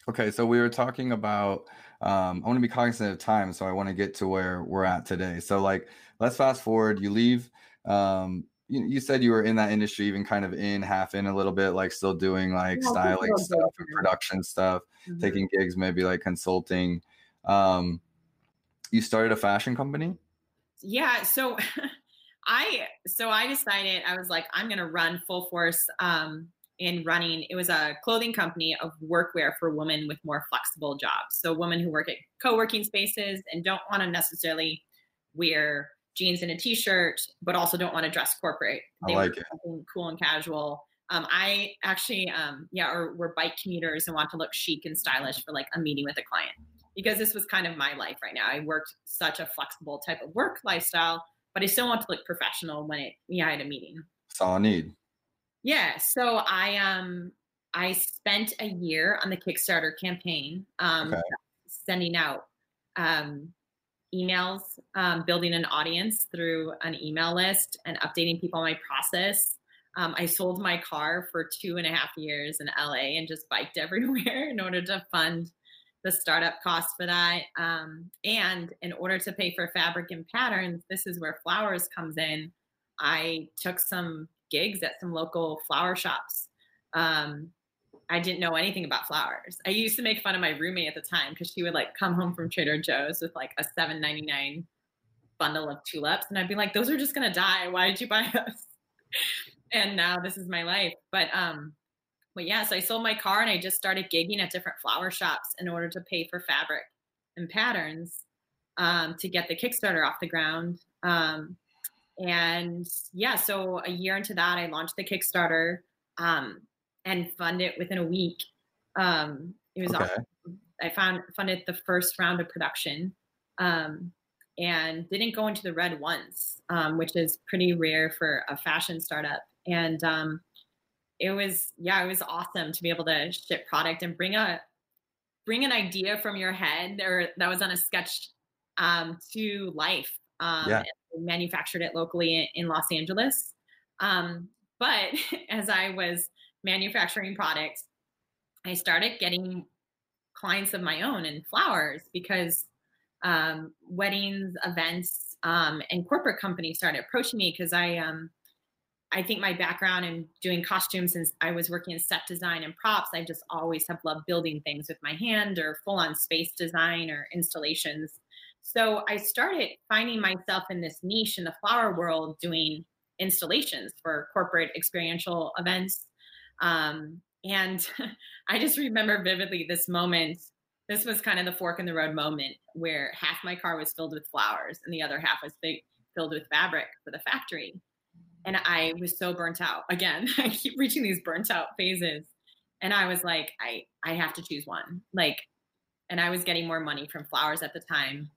Okay, so we were talking about. Um, I want to be cognizant of time, so I want to get to where we're at today. So, like, let's fast forward. You leave. Um, you, you said you were in that industry, even kind of in, half in, a little bit, like still doing like yeah, styling stuff and production stuff, mm-hmm. taking gigs, maybe like consulting. Um, you started a fashion company. Yeah. So I so I decided I was like I'm gonna run full force um, in running. It was a clothing company of workwear for women with more flexible jobs. So women who work at co-working spaces and don't want to necessarily wear jeans and a t-shirt, but also don't want to dress corporate. They I like it. Cool and casual. Um, I actually, um, yeah, or we're bike commuters and want to look chic and stylish for like a meeting with a client because this was kind of my life right now. I worked such a flexible type of work lifestyle but I still want to look professional when it yeah, I had a meeting. That's all I need. Yeah. So I um I spent a year on the Kickstarter campaign, um, okay. sending out um, emails, um, building an audience through an email list, and updating people on my process. Um, I sold my car for two and a half years in LA and just biked everywhere in order to fund the startup cost for that. Um, and in order to pay for fabric and patterns, this is where flowers comes in. I took some gigs at some local flower shops. Um, I didn't know anything about flowers. I used to make fun of my roommate at the time because she would like come home from Trader Joe's with like a seven ninety nine bundle of tulips, and I'd be like, "Those are just gonna die. Why did you buy us?" and now this is my life. But um, but yeah, so I sold my car and I just started gigging at different flower shops in order to pay for fabric and patterns um, to get the Kickstarter off the ground. Um, and yeah, so a year into that, I launched the Kickstarter um, and funded it within a week. Um, it was okay. awesome. I found funded the first round of production. Um, and didn't go into the red once, um, which is pretty rare for a fashion startup. And um, it was, yeah, it was awesome to be able to ship product and bring a bring an idea from your head or that was on a sketch um, to life. Um, yeah. Manufactured it locally in, Los Angeles. Um, but as I was manufacturing products, I started getting clients of my own and flowers because um, weddings, events, um, and corporate companies started approaching me because I, um, I think my background in doing costumes since I was working in set design and props, I just always have loved building things with my hand or full on space design or installations. So I started finding myself in this niche in the flower world doing installations for corporate experiential events. Um, and I just remember vividly this moment. This was kind of the fork in the road moment where half my car was filled with flowers and the other half was filled with fabric for the factory. And I was so burnt out. Again, I keep reaching these burnt out phases. And I was like, I, I have to choose one. Like, and I was getting more money from flowers at the time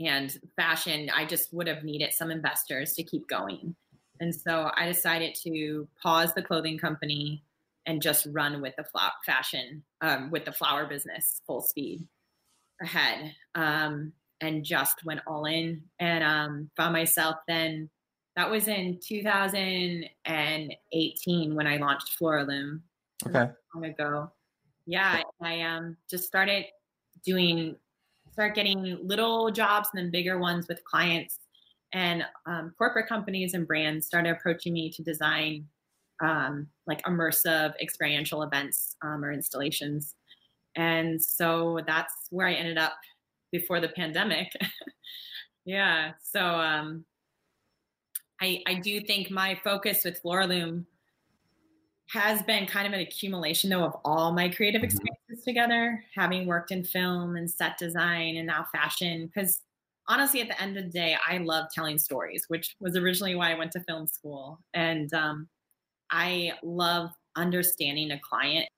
and fashion. I just would have needed some investors to keep going. And so I decided to pause the clothing company and just run with the flower fashion, um, with the flower business full speed ahead. Um, and just went all in and um, found myself then. That was in 2018 when I launched Floraloom. Okay. Long ago. Yeah, I um, just started doing, start getting little jobs and then bigger ones with clients and um, corporate companies and brands started approaching me to design um, like immersive experiential events um, or installations. And so that's where i ended up before the pandemic. Yeah so um, I, I do think my focus with Floraloom has been kind of an accumulation though of all my creative mm-hmm. Together having worked in film and set design and now fashion because honestly, at the end of the day, I love telling stories, which was originally why I went to film school. And um, I love understanding a client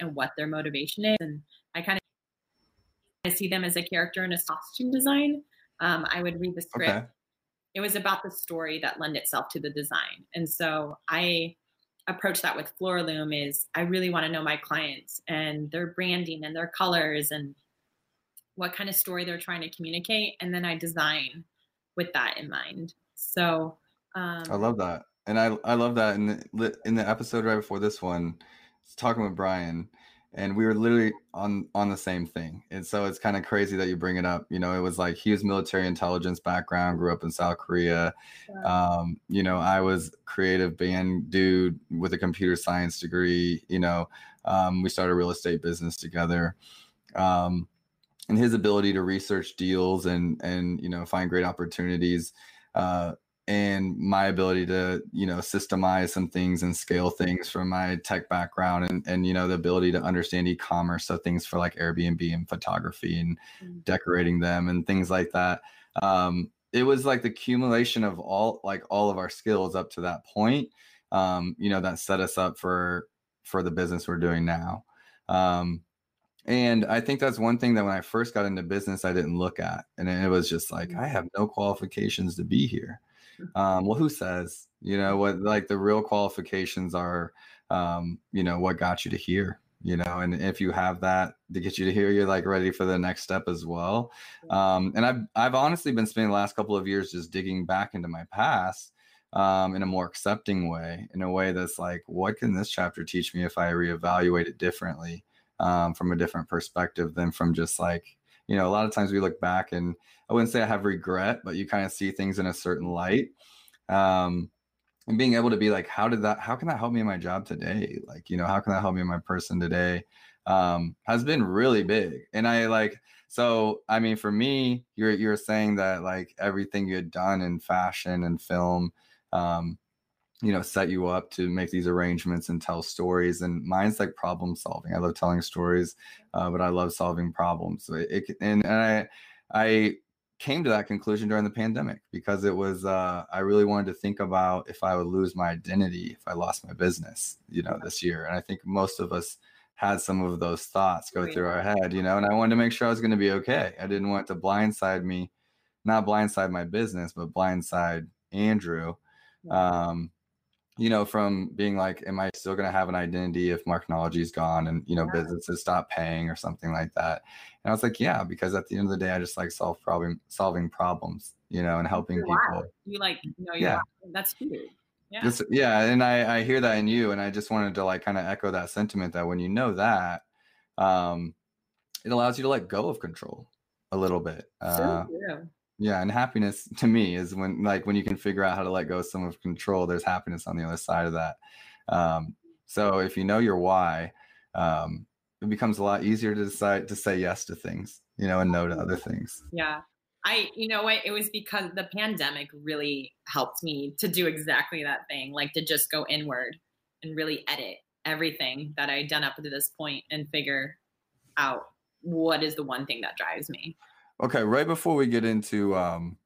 and what their motivation is. And I kind of I see them as a character in a costume design. Um, I would read the script. Okay. It was about the story that lend itself to the design. And so I approach that with Floraloom is I really want to know my clients and their branding and their colors and what kind of story they're trying to communicate, and then I design with that in mind. So um, I love that, and I I love that in the in the episode right before this one, talking with Brian, and we were literally on on the same thing. And so it's kind of crazy that you bring it up. You know, it was like he was military intelligence background, grew up in South Korea. Um, you know, I was creative band dude with a computer science degree. You know, um, we started a real estate business together. Um, and his ability to research deals and and you know find great opportunities uh, and my ability to you know systemize some things and scale things from my tech background and and you know the ability to understand e-commerce so things for like airbnb and photography and mm-hmm. decorating them and things like that um, it was like the accumulation of all like all of our skills up to that point um, you know that set us up for for the business we're doing now um, and I think that's one thing that when I first got into business, I didn't look at. And it was just like, I mm-hmm. have no qualifications to be here. Um, well, who says, you know, what like the real qualifications are, um, you know, what got you to here, you know, and if you have that to get you to here, you're like ready for the next step as well. Um, and I've, I've honestly been spending the last couple of years just digging back into my past um, in a more accepting way, in a way that's like, what can this chapter teach me if I reevaluate it differently? um, from a different perspective than from just like you know a lot of times we look back and i wouldn't say i have regret but you kind of see things in a certain light. Um, and being able to be like how did that how can that help me in my job today? Like you know how can that help me in my person today? Um, has been really big. And i like so i mean for me you're you're saying that like everything you had done in fashion and film um, you know set you up to make these arrangements and tell stories and mine's like problem solving. I love telling stories uh, but i love solving problems. So it, it, and, and i i came to that conclusion during the pandemic because it was uh, i really wanted to think about if i would lose my identity if i lost my business you know this year. And i think most of us had some of those thoughts go through our head you know and i wanted to make sure i was going to be okay. I didn't want to blindside me not blindside my business, but blindside Andrew. Um, you know, from being like, am I still going to have an identity if Marknology is gone and, you know, yeah. businesses stop paying or something like that? And I was like, yeah, because at the end of the day, I just like solve problem, solving problems, you know, and helping You're people. Wild. You like, you know, yeah, that's huge. Yeah. yeah. And I, I hear that in you. And I just wanted to like kind of echo that sentiment that when you know that, um, it allows you to let go of control a little bit. Uh, yeah, and happiness to me is when like when you can figure out how to let go of some of control. There's happiness on the other side of that. Um, so if you know your why, um, it becomes a lot easier to decide to say yes to things, you know, and no to other things. Yeah. I, you know what, it was because the pandemic really helped me to do exactly that thing, like to just go inward and really edit everything that I'd done up to this point and figure out what is the one thing that drives me. Okay, right before we get into um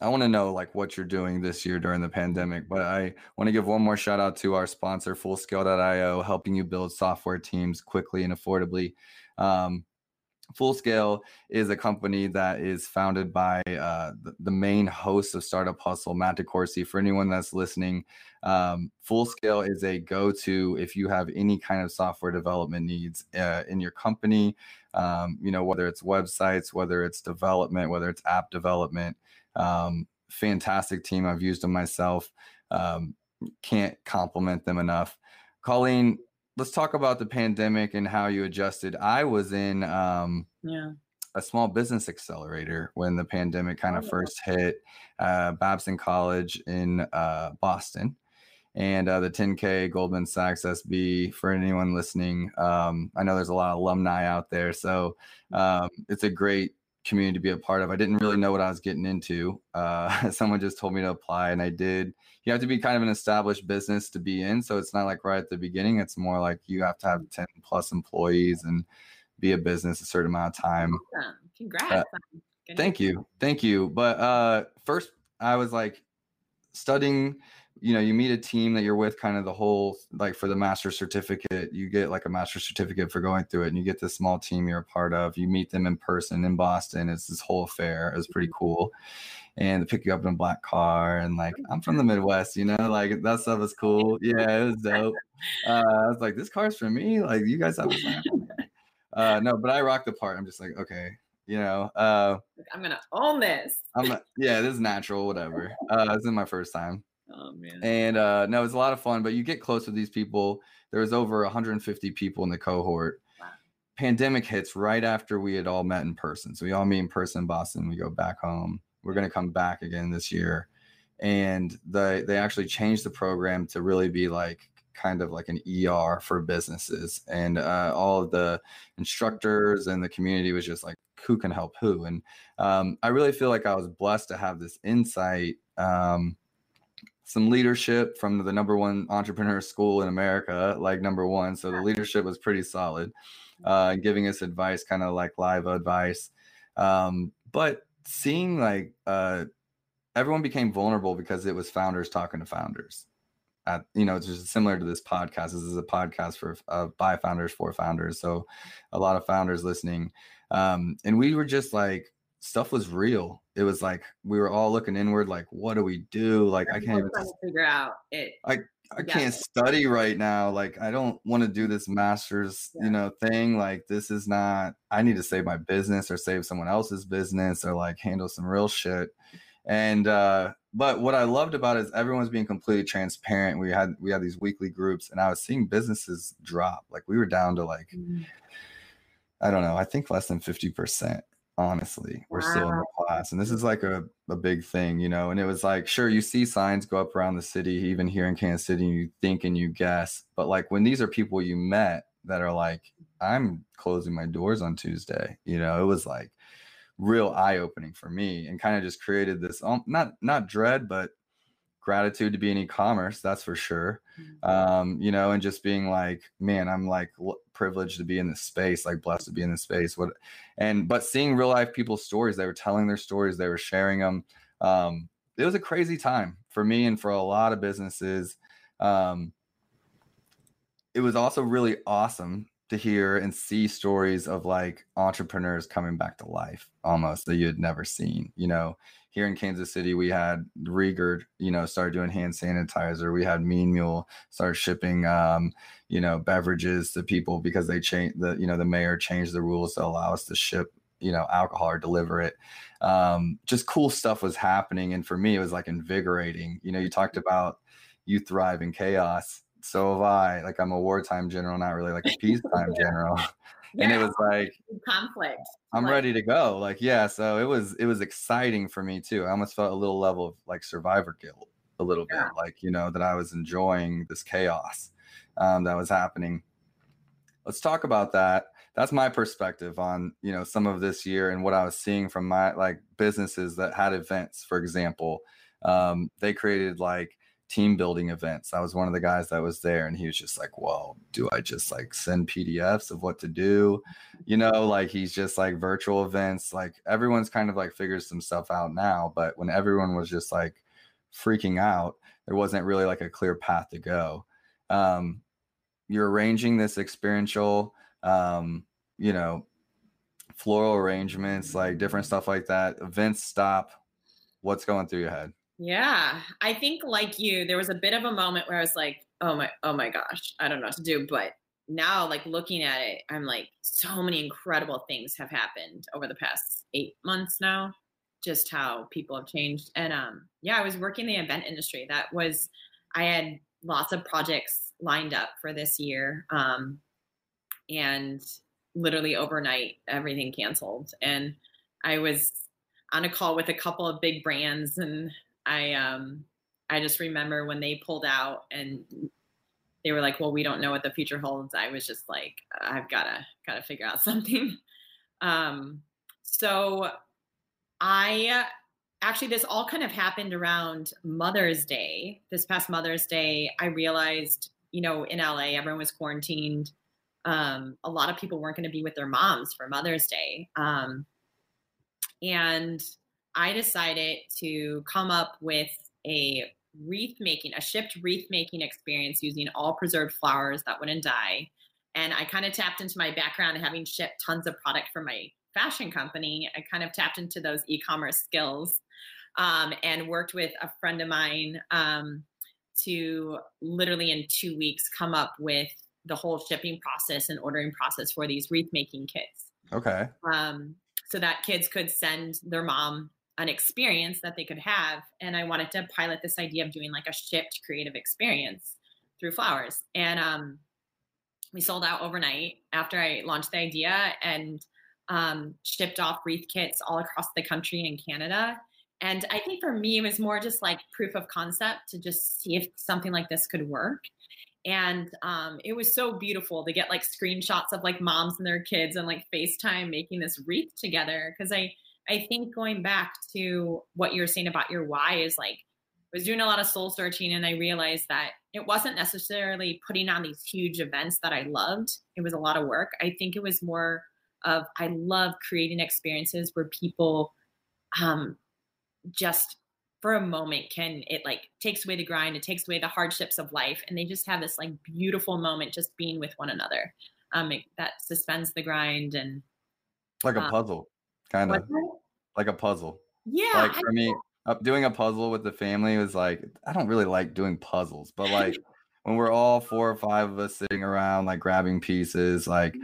I want to know like what you're doing this year during the pandemic, but I want to give one more shout out to our sponsor Fullscale.io, helping you build software teams quickly and affordably. Um, Fullscale is a company that is founded by uh, the, main host of Startup Hustle, Matt DeCoursey. For anyone that's listening, um, Fullscale is a go-to if you have any kind of software development needs uh, in your company. Um, you know, whether it's websites, whether it's development, whether it's app development. Um, fantastic team. I've used them myself. Um, can't compliment them enough. Colleen, let's talk about the pandemic and how you adjusted. I was in um, yeah. a small business accelerator when the pandemic kind of oh, first hit. Uh, Babson College in uh, Boston, and uh, the 10K Goldman Sachs SB. For anyone listening, um, I know there's a lot of alumni out there, so um, it's a great community to be a part of. I didn't really know what I was getting into. Uh, someone just told me to apply, and I did. You have to be kind of an established business to be in, so it's not like right at the beginning. It's more like you have to have ten plus employees and be a business a certain amount of time. Awesome. Congrats! Uh, thank you, thank you. But uh, first, I was like studying you know you meet a team that you're with kind of the whole like for the master certificate you get like a master certificate for going through it and you get this small team you're a part of you meet them in person in boston it's this whole affair it's pretty cool and they pick you up in a black car and like i'm from the midwest you know like that stuff is cool yeah it was dope uh, i was like this car's for me like you guys have a uh no but i rock the part i'm just like okay you know uh i'm gonna own this. I'm yeah this is natural whatever uh this is my first time Oh man. And uh no, it was a lot of fun, but you get close with these people. There was over 150 people in the cohort. Wow. Pandemic hits right after we had all met in person. So we all meet in person in Boston. We go back home. We're gonna come back again this year. And they they actually changed the program to really be like kind of like an ER for businesses. And uh, all of the instructors and the community was just like, who can help who? And um, I really feel like I was blessed to have this insight um, some leadership from the number one entrepreneur school in America, like number one. So the leadership was pretty solid, uh, giving us advice, kind of like live advice. Um, but seeing like uh, everyone became vulnerable because it was founders talking to founders. At, you know, it's just similar to this podcast. This is a podcast for uh, by founders for founders. So a lot of founders listening. Um, and we were just like, stuff was real. It was like we were all looking inward, like, what do we do? Like, I can't even figure out it. I I can't study right now. Like, I don't want to do this master's, yeah. you know, thing. Like, this is not. I need to save my business or save someone else's business or like handle some real shit. And uh, but what I loved about it is everyone's being completely transparent. We had we had these weekly groups, and I was seeing businesses drop. Like, we were down to like. Mm-hmm. I don't know. I think less than 50% honestly we're wow. still in the class and this is like a, a big thing you know and it was like sure you see signs go up around the city even here in kansas city and you think and you guess but like when these are people you met that are like i'm closing my doors on tuesday you know it was like real eye-opening for me and kind of just created this um, not not dread but gratitude to be in e-commerce that's for sure mm-hmm. um you know and just being like man i'm like privileged to be in this space like blessed to be in this space what and but seeing real life people's stories they were telling their stories they were sharing them um it was a crazy time for me and for a lot of businesses um it was also really awesome to hear and see stories of like entrepreneurs coming back to life almost that you had never seen. You know, here in Kansas City, we had Rieger, you know, started doing hand sanitizer. We had Mean Mule start shipping, um, you know, beverages to people because they changed the, you know, the mayor changed the rules to allow us to ship, you know, alcohol or deliver it. Um, just cool stuff was happening. And for me, it was like invigorating. You know, you talked about you thrive in chaos so have I. Like I'm a wartime general, not really like a peacetime general. Yeah. And it was like conflict. I'm like, ready to go. Like, yeah. So it was it was exciting for me too. I almost felt a little level of like survivor guilt, a little yeah. bit, like you know that I was enjoying this chaos um, that was happening. Let's talk about that. That's my perspective on you know some of this year and what I was seeing from my like businesses that had events. For example, um, they created like team building events. I was one of the guys that was there, and he was just like, "Well, do I just like send PDFs of what to do?" You know, like he's just like virtual events. Like everyone's kind of like figures some stuff out now, but when everyone was just like freaking out, there wasn't really like a clear path to go. Um, you're arranging this experiential, um, you know, floral arrangements, like different stuff like that. Events stop. What's going through your head? Yeah, I think like you, there was a bit of a moment where I was like, "Oh my, oh my gosh, I don't know what to do." But now, like looking at it, I'm like, so many incredible things have happened over the past eight months now. Just how people have changed, and um, yeah, I was working the event industry. That was, I had lots of projects lined up for this year, um, and literally overnight, everything canceled, and I was on a call with a couple of big brands and I um I just remember when they pulled out and they were like, "Well, we don't know what the future holds." I was just like, "I've got to got to figure out something." Um, so I actually this all kind of happened around Mother's Day. This past Mother's Day, I realized, you know, in LA, everyone was quarantined. Um, a lot of people weren't going to be with their moms for Mother's Day. Um, and I decided to come up with a wreath making, a shipped wreath making experience using all preserved flowers that wouldn't die. And I kind of tapped into my background having shipped tons of product for my fashion company. I kind of tapped into those e commerce skills um, and worked with a friend of mine um, to literally in two weeks come up with the whole shipping process and ordering process for these wreath making kits. Okay. Um, so that kids could send their mom an experience that they could have. And I wanted to pilot this idea of doing like a shipped creative experience through flowers. And um, we sold out overnight after I launched the idea and um, shipped off wreath kits all across the country and Canada. And I think for me, it was more just like proof of concept to just see if something like this could work. And um, it was so beautiful to get like screenshots of like moms and their kids and like FaceTime making this wreath together. Cause I, I think going back to what you were saying about your why is like, I was doing a lot of soul searching and I realized that it wasn't necessarily putting on these huge events that I loved. It was a lot of work. I think it was more of I love creating experiences where people um just for a moment can it like takes away the grind, it takes away the hardships of life and they just have this like beautiful moment just being with one another. Um it, that suspends the grind and like a um, puzzle kind of like a puzzle. Yeah. Like for me, uh, doing a puzzle with the family was like I don't really like doing puzzles, but like when we're all four or five of us sitting around, like grabbing pieces, like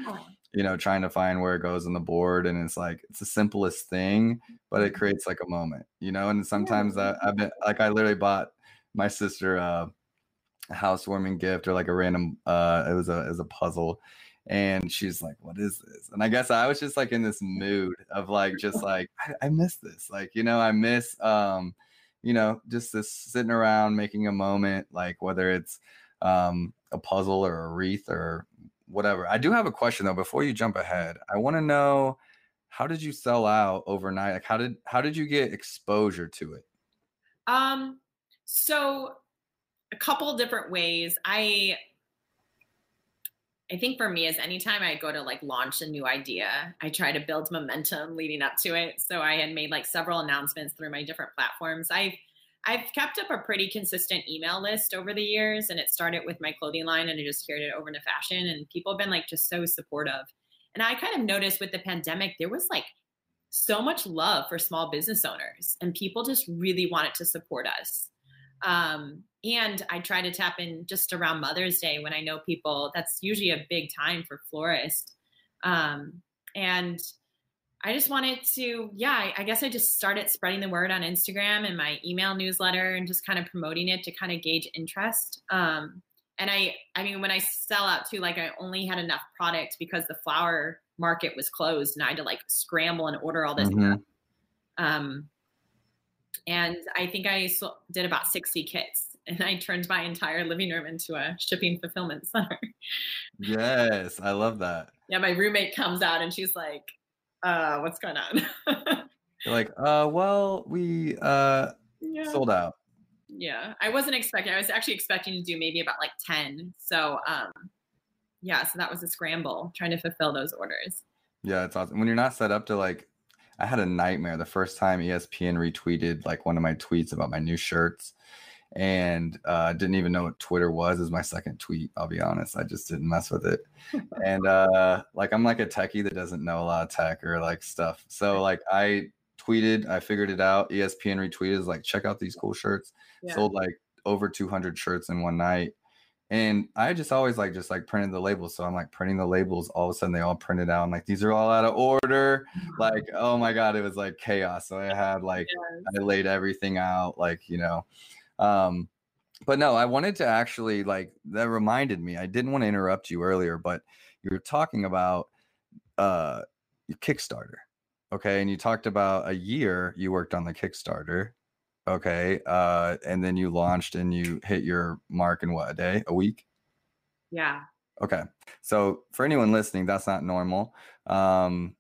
you know, trying to find where it goes on the board, and it's like it's the simplest thing, but it mm-hmm. creates like a moment, you know. And sometimes I, I've been like I literally bought my sister uh, a housewarming gift or like a random uh, it was a it was a puzzle and she's like what is this? And i guess i was just like in this mood of like just like I, I, miss this. Like you know i miss um you know just this sitting around making a moment like whether it's um a puzzle or a wreath or whatever. I do have a question though before you jump ahead. I want to know how did you sell out overnight? Like how did how did you get exposure to it? Um so a couple different ways. I I think for me is anytime I go to like launch a new idea, I try to build momentum leading up to it. So I had made like several announcements through my different platforms. I've I've kept up a pretty consistent email list over the years, and it started with my clothing line, and I just carried it over into fashion. And people have been like just so supportive. And I kind of noticed with the pandemic, there was like so much love for small business owners, and people just really wanted to support us. Um, and I try to tap in just around Mother's Day when I know people. That's usually a big time for florists. Um, and I just wanted to, yeah, I, I, guess I just started spreading the word on Instagram and my email newsletter and just kind of promoting it to kind of gauge interest. Um, and I, I mean, when I sell out too, like I only had enough product because the flower market was closed and I had to like scramble and order all this mm-hmm. Um, and I think I did about 60 kits and I turned my entire living room into a shipping fulfillment center. yes, I love that. Yeah, my roommate comes out and she's like, uh, what's going on? You're like, uh, well, we uh yeah. sold out. Yeah. I wasn't expecting I was actually expecting to do maybe about like 10. So um yeah, so that was a scramble trying to fulfill those orders. Yeah, it's awesome. When you're not set up to like I had a nightmare the first time ESPN retweeted like one of my tweets about my new shirts and uh, didn't even know what Twitter was. Is my second tweet. I'll be honest. I just didn't mess with it. and uh, like I'm like a techie that doesn't know a lot of tech or like stuff. So like I tweeted, I figured it out. ESPN retweeted like check out these cool shirts. Yeah. Sold like over 200 shirts in one night. And I just always like just like printed the labels. So I'm like printing the labels. All of a sudden they all printed out. I'm like, these are all out of order. Like, oh my God, it was like chaos. So I had like yes. I laid everything out, like, you know. Um, but no, I wanted to actually like that reminded me. I didn't want to interrupt you earlier, but you were talking about uh Kickstarter. Okay. And you talked about a year you worked on the Kickstarter. Okay. Uh, and then you launched and you hit your mark in what a day, a week? Yeah. Okay. So for anyone listening, that's not normal. Um,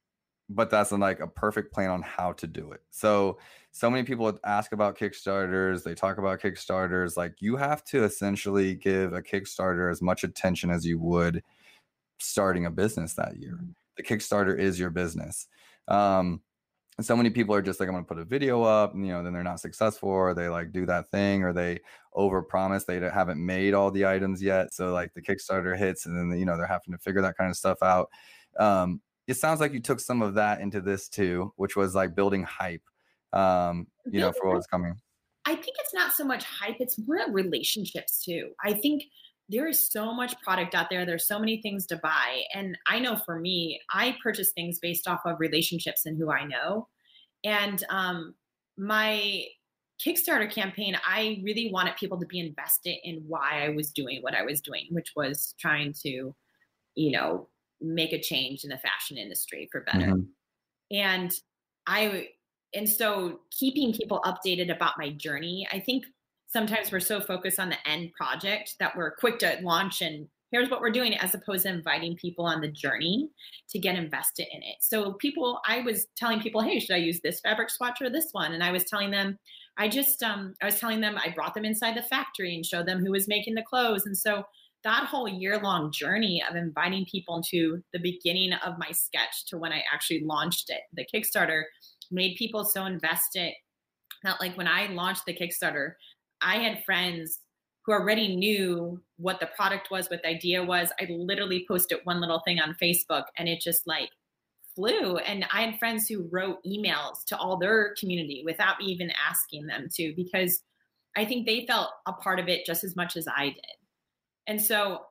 but that's like a perfect plan on how to do it. So so many people ask about Kickstarters, they talk about Kickstarters. Like you have to essentially give a Kickstarter as much attention as you would starting a business that year. Mm-hmm. The Kickstarter is your business. Um, so many people are just like, I'm gonna put a video up, and, you know, then they're not successful, or they like do that thing, or they overpromise they haven't made all the items yet. So like the Kickstarter hits, and then you know they're having to figure that kind of stuff out. Um, it sounds like you took some of that into this too, which was like building hype um, you know, for what's coming? I think it's not so much hype, it's more relationships too. I think there is so much product out there. There's so many things to buy. And I know for me, I purchase things based off of relationships and who I know. And um, my Kickstarter campaign, I really wanted people to be invested in why I was doing what I was doing, which was trying to, you know, make a change in the fashion industry for better. Mm-hmm. And I and so keeping people updated about my journey i think sometimes we're so focused on the end project that we're quick to launch and here's what we're doing as opposed to inviting people on the journey to get invested in it. So people i was telling people hey should i use this fabric swatch or this one? And i was telling them i just um i was telling them i brought them inside the factory and showed them who was making the clothes. And so that whole year long journey of inviting people to the beginning of my sketch to when i actually launched it the kickstarter made people so invested that like when I launched the Kickstarter, I had friends who already knew what the product was, what the idea was. I literally posted one little thing on Facebook and it just like flew. And I had friends who wrote emails to all their community without even asking them to, because I think they felt a part of it just as much as I did. And so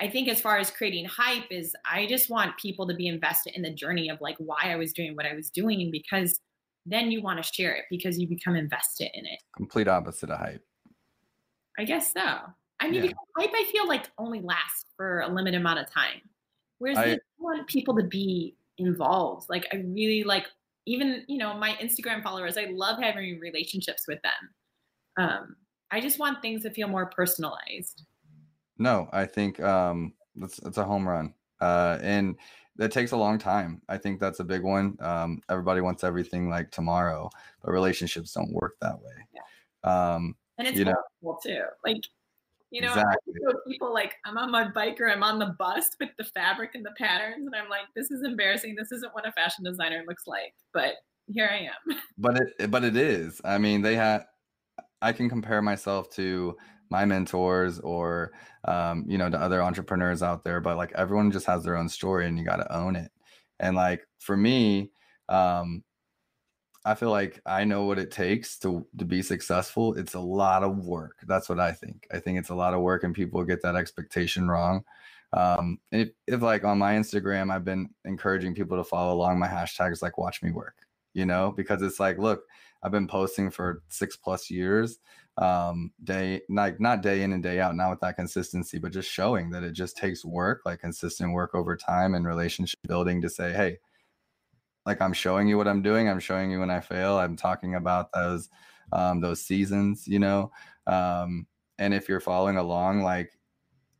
I think as far as creating hype is I just want people to be invested in the journey of like why I was doing what I was doing because then you want to share it because you become invested in it. Complete opposite of hype. I guess so. I mean, yeah. hype I feel like only lasts for a limited amount of time. Whereas I, I want people to be involved. Like I really like even, you know, my Instagram followers, I love having relationships with them. Um, I just want things to feel more personalized. No, I think um, it's it's a home run, uh, and that takes a long time. I think that's a big one. Um, everybody wants everything like tomorrow, but relationships don't work that way. Yeah. Um, and it's you know, too. Like, you know, exactly. people like I'm on my bike or I'm on the bus with the fabric and the patterns, and I'm like, this is embarrassing. This isn't what a fashion designer looks like, but here I am. But it, but it is. I mean, they had I can compare myself to my mentors or um, you know to other entrepreneurs out there but like everyone just has their own story and you got to own it and like for me um, i feel like i know what it takes to to be successful it's a lot of work that's what i think. I think it's a lot of work and people get that expectation wrong. Um, if, if like on my instagram i've been encouraging people to follow along my hashtags like watch me work you know? Because it's like look i've been posting for six plus years um day like not day in and day out not with that consistency but just showing that it just takes work like consistent work over time and relationship building to say hey like i'm showing you what i'm doing i'm showing you when i fail i'm talking about those um those seasons you know? Um and if you're following along like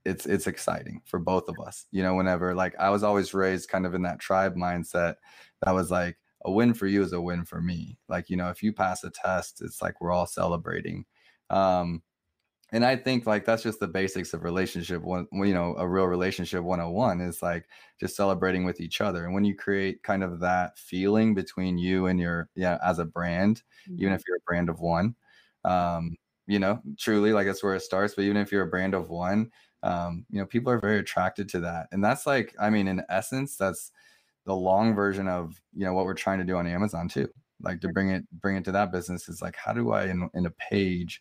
it's it's exciting for both of us you know whenever like i was always raised kind of in that tribe mindset that was like a win for you is a win for me. Like you know if you pass a test it's like we're all celebrating. Um, and I think like that's just the basics of relationship. One, you know, a real relationship 101 is like just celebrating with each other. And when you create kind of that feeling between you and your, yeah, as a brand, mm-hmm. even if you're a brand of one, um, you know, truly like that's where it starts. But even if you're a brand of one, um, you know, people are very attracted to that. And that's like, I mean, in essence, that's the long version of, you know, what we're trying to do on Amazon too. Like to bring it, bring it to that business is like, how do I in, in a page,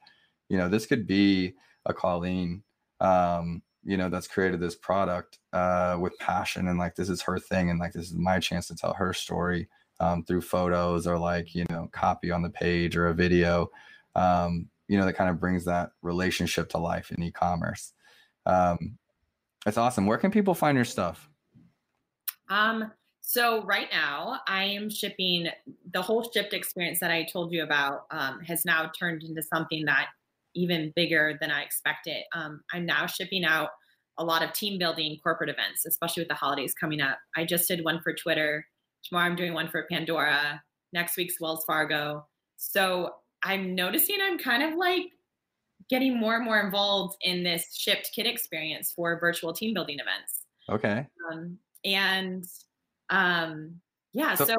you know this could be a colleen um you know that's created this product uh with passion and like this is her thing and like this is my chance to tell her story um, through photos or like you know copy on the page or a video um you know that kind of brings that relationship to life in e-commerce. Um it's awesome. Where can people find your stuff? Um so right now I am shipping the whole shipped experience that I told you about um, has now turned into something that even bigger than I expected. Um, I'm now shipping out a lot of team building corporate events, especially with the holidays coming up. I just did one for Twitter. Tomorrow I'm doing one for Pandora. Next week's Wells Fargo. So I'm noticing I'm kind of like getting more and more involved in this shipped kit experience for virtual team building events. Okay. Um, and um, yeah, so, so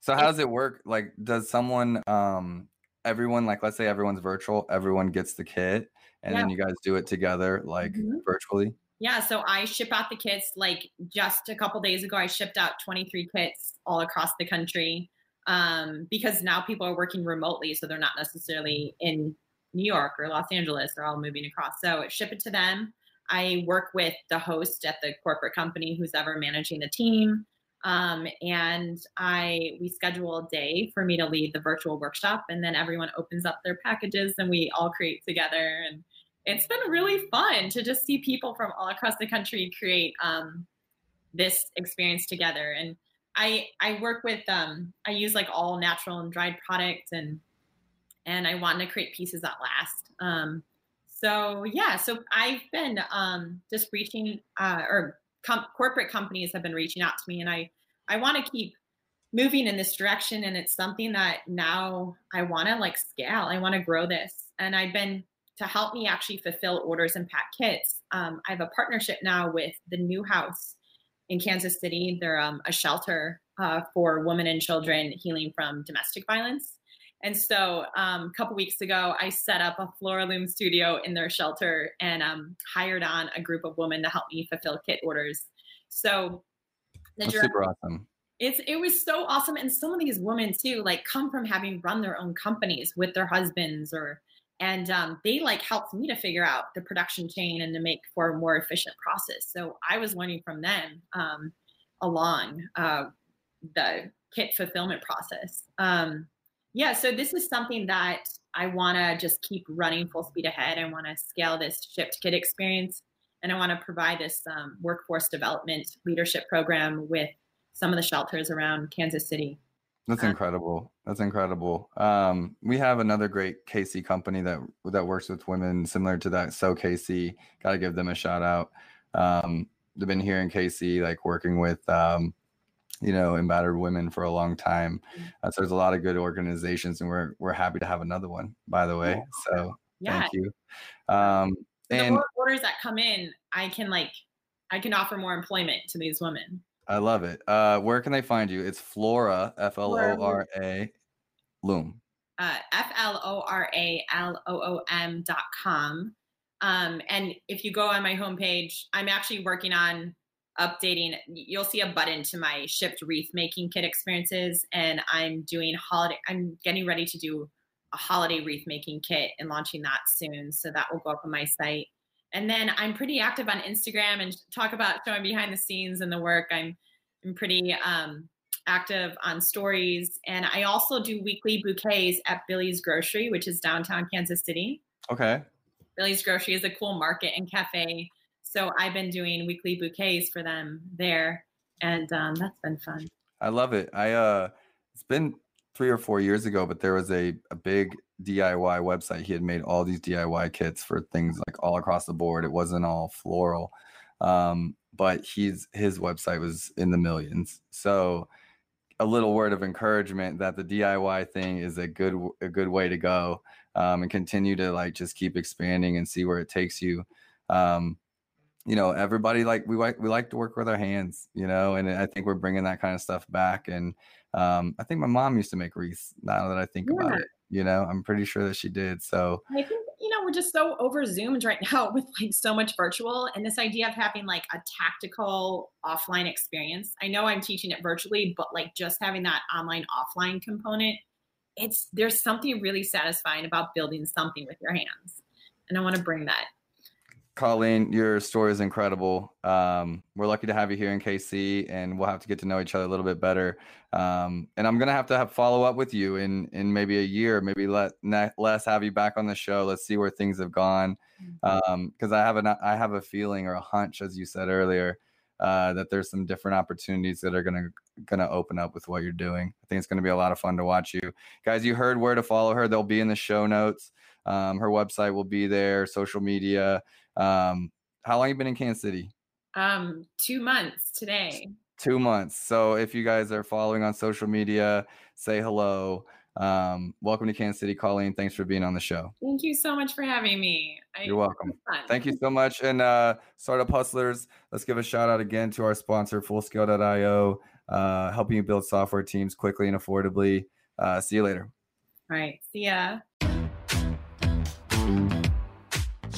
so how does it work? Like, does someone um everyone like let's say everyone's virtual everyone gets the kit and yeah. then you guys do it together like mm-hmm. virtually yeah so i ship out the kits like just a couple days ago i shipped out 23 kits all across the country um, because now people are working remotely so they're not necessarily in new york or los angeles they're all moving across so ship it to them i work with the host at the corporate company who's ever managing the team um, and I we schedule a day for me to lead the virtual workshop, and then everyone opens up their packages and we all create together. And it's been really fun to just see people from all across the country create um, this experience together. And I I work with um, I use like all natural and dried products, and and I want to create pieces that last. Um, so yeah, so I've been um, just reaching uh, or com- corporate companies have been reaching out to me, and I I want to keep moving in this direction. And it's something that now I want to like scale. I want to grow this, and I've been to help me actually fulfill orders and pack kits. Um, I have a partnership now with the Newhouse in Kansas City. They're um, a shelter uh, for women and children healing from domestic violence. And so um, a couple weeks ago, I set up a Floraloom studio in their shelter and um, hired on a group of women to help me fulfill kit orders. So That's super awesome. It's it was so awesome, and some of these women too, like come from having run their own companies with their husbands, or and um, they like helped me to figure out the production chain and to make for a more efficient process. So I was learning from them um, along uh, the kit fulfillment process. Um, yeah, so this is something that I want to just keep running full speed ahead. I want to scale this shipped kit experience, and I want to provide this um, workforce development leadership program with some of the shelters around Kansas City. That's um, incredible. That's incredible. Um, we have another great KC company that that works with women similar to that. So KC, got to give them a shout out. Um, they've been here in KC, like working with um, you know, embattled women for a long time. Mm. Uh, so there's a lot of good organizations, and we're we're happy to have another one, by the way. So yeah. thank you. Um, and the more orders that come in, I can like I can offer more employment to these women. I love it. Uh, where can they find you? It's Flora F L O R A Loom. uh, F L O R A L O O M dot com. Um, and if you go on my homepage, I'm actually working on updating. You'll see a button to my shipped wreath making kit experiences, and I'm doing holiday. I'm getting ready to do a holiday wreath making kit and launching that soon. So that will go up on my site. And then I'm pretty active on Instagram and talk about showing behind the scenes and the work. I'm I'm pretty um, active on stories, and I also do weekly bouquets at Billie's Grocery, which is downtown Kansas City. Okay. Billie's Grocery is a cool market and cafe, so I've been doing weekly bouquets for them there, and um, that's been fun. I love it. I uh, it's been three or four years ago, but there was a, a big DIY website. He had made all these DIY kits for things like all across the board. It wasn't all floral. Um, but he's his website was in the millions. So a little word of encouragement that the DIY thing is a good a good way to go um, and continue to like just keep expanding and see where it takes you. Um, you know, everybody like we like we like to work with our hands, you know, and I think we're bringing that kind of stuff back. And um, I think my mom used to make wreaths. Now that I think yeah. about it, you know, I'm pretty sure that she did. So I think you know we're just so over zoomed right now with like so much virtual and this idea of having like a tactical offline experience. I know I'm teaching it virtually, but like just having that online offline component, it's there's something really satisfying about building something with your hands, and I want to bring that Colleen, your story is incredible. Um, we're lucky to have you here in KC, and we'll have to get to know each other a little bit better. Um, and I'm gonna have to have follow up with you in in maybe a year, maybe let ne- less have you back on the show. Let's see where things have gone, because mm-hmm. um, I have an I have a feeling or a hunch, as you said earlier, uh, that there's some different opportunities that are gonna gonna open up with what you're doing. I think it's gonna be a lot of fun to watch you guys. You heard where to follow her. They'll be in the show notes. Um, her website will be there, social media. Um, how long you been in Kansas City? Um, two months today. Two months. So if you guys are following on social media, say hello. Um, welcome to Kansas City, Colleen. Thanks for being on the show. Thank you so much for having me. I, You're welcome. Thank you so much. And uh, startup hustlers, let's give a shout out again to our sponsor, Fullscale.io, uh, helping you build software teams quickly and affordably. Uh, see you later. All right. See ya.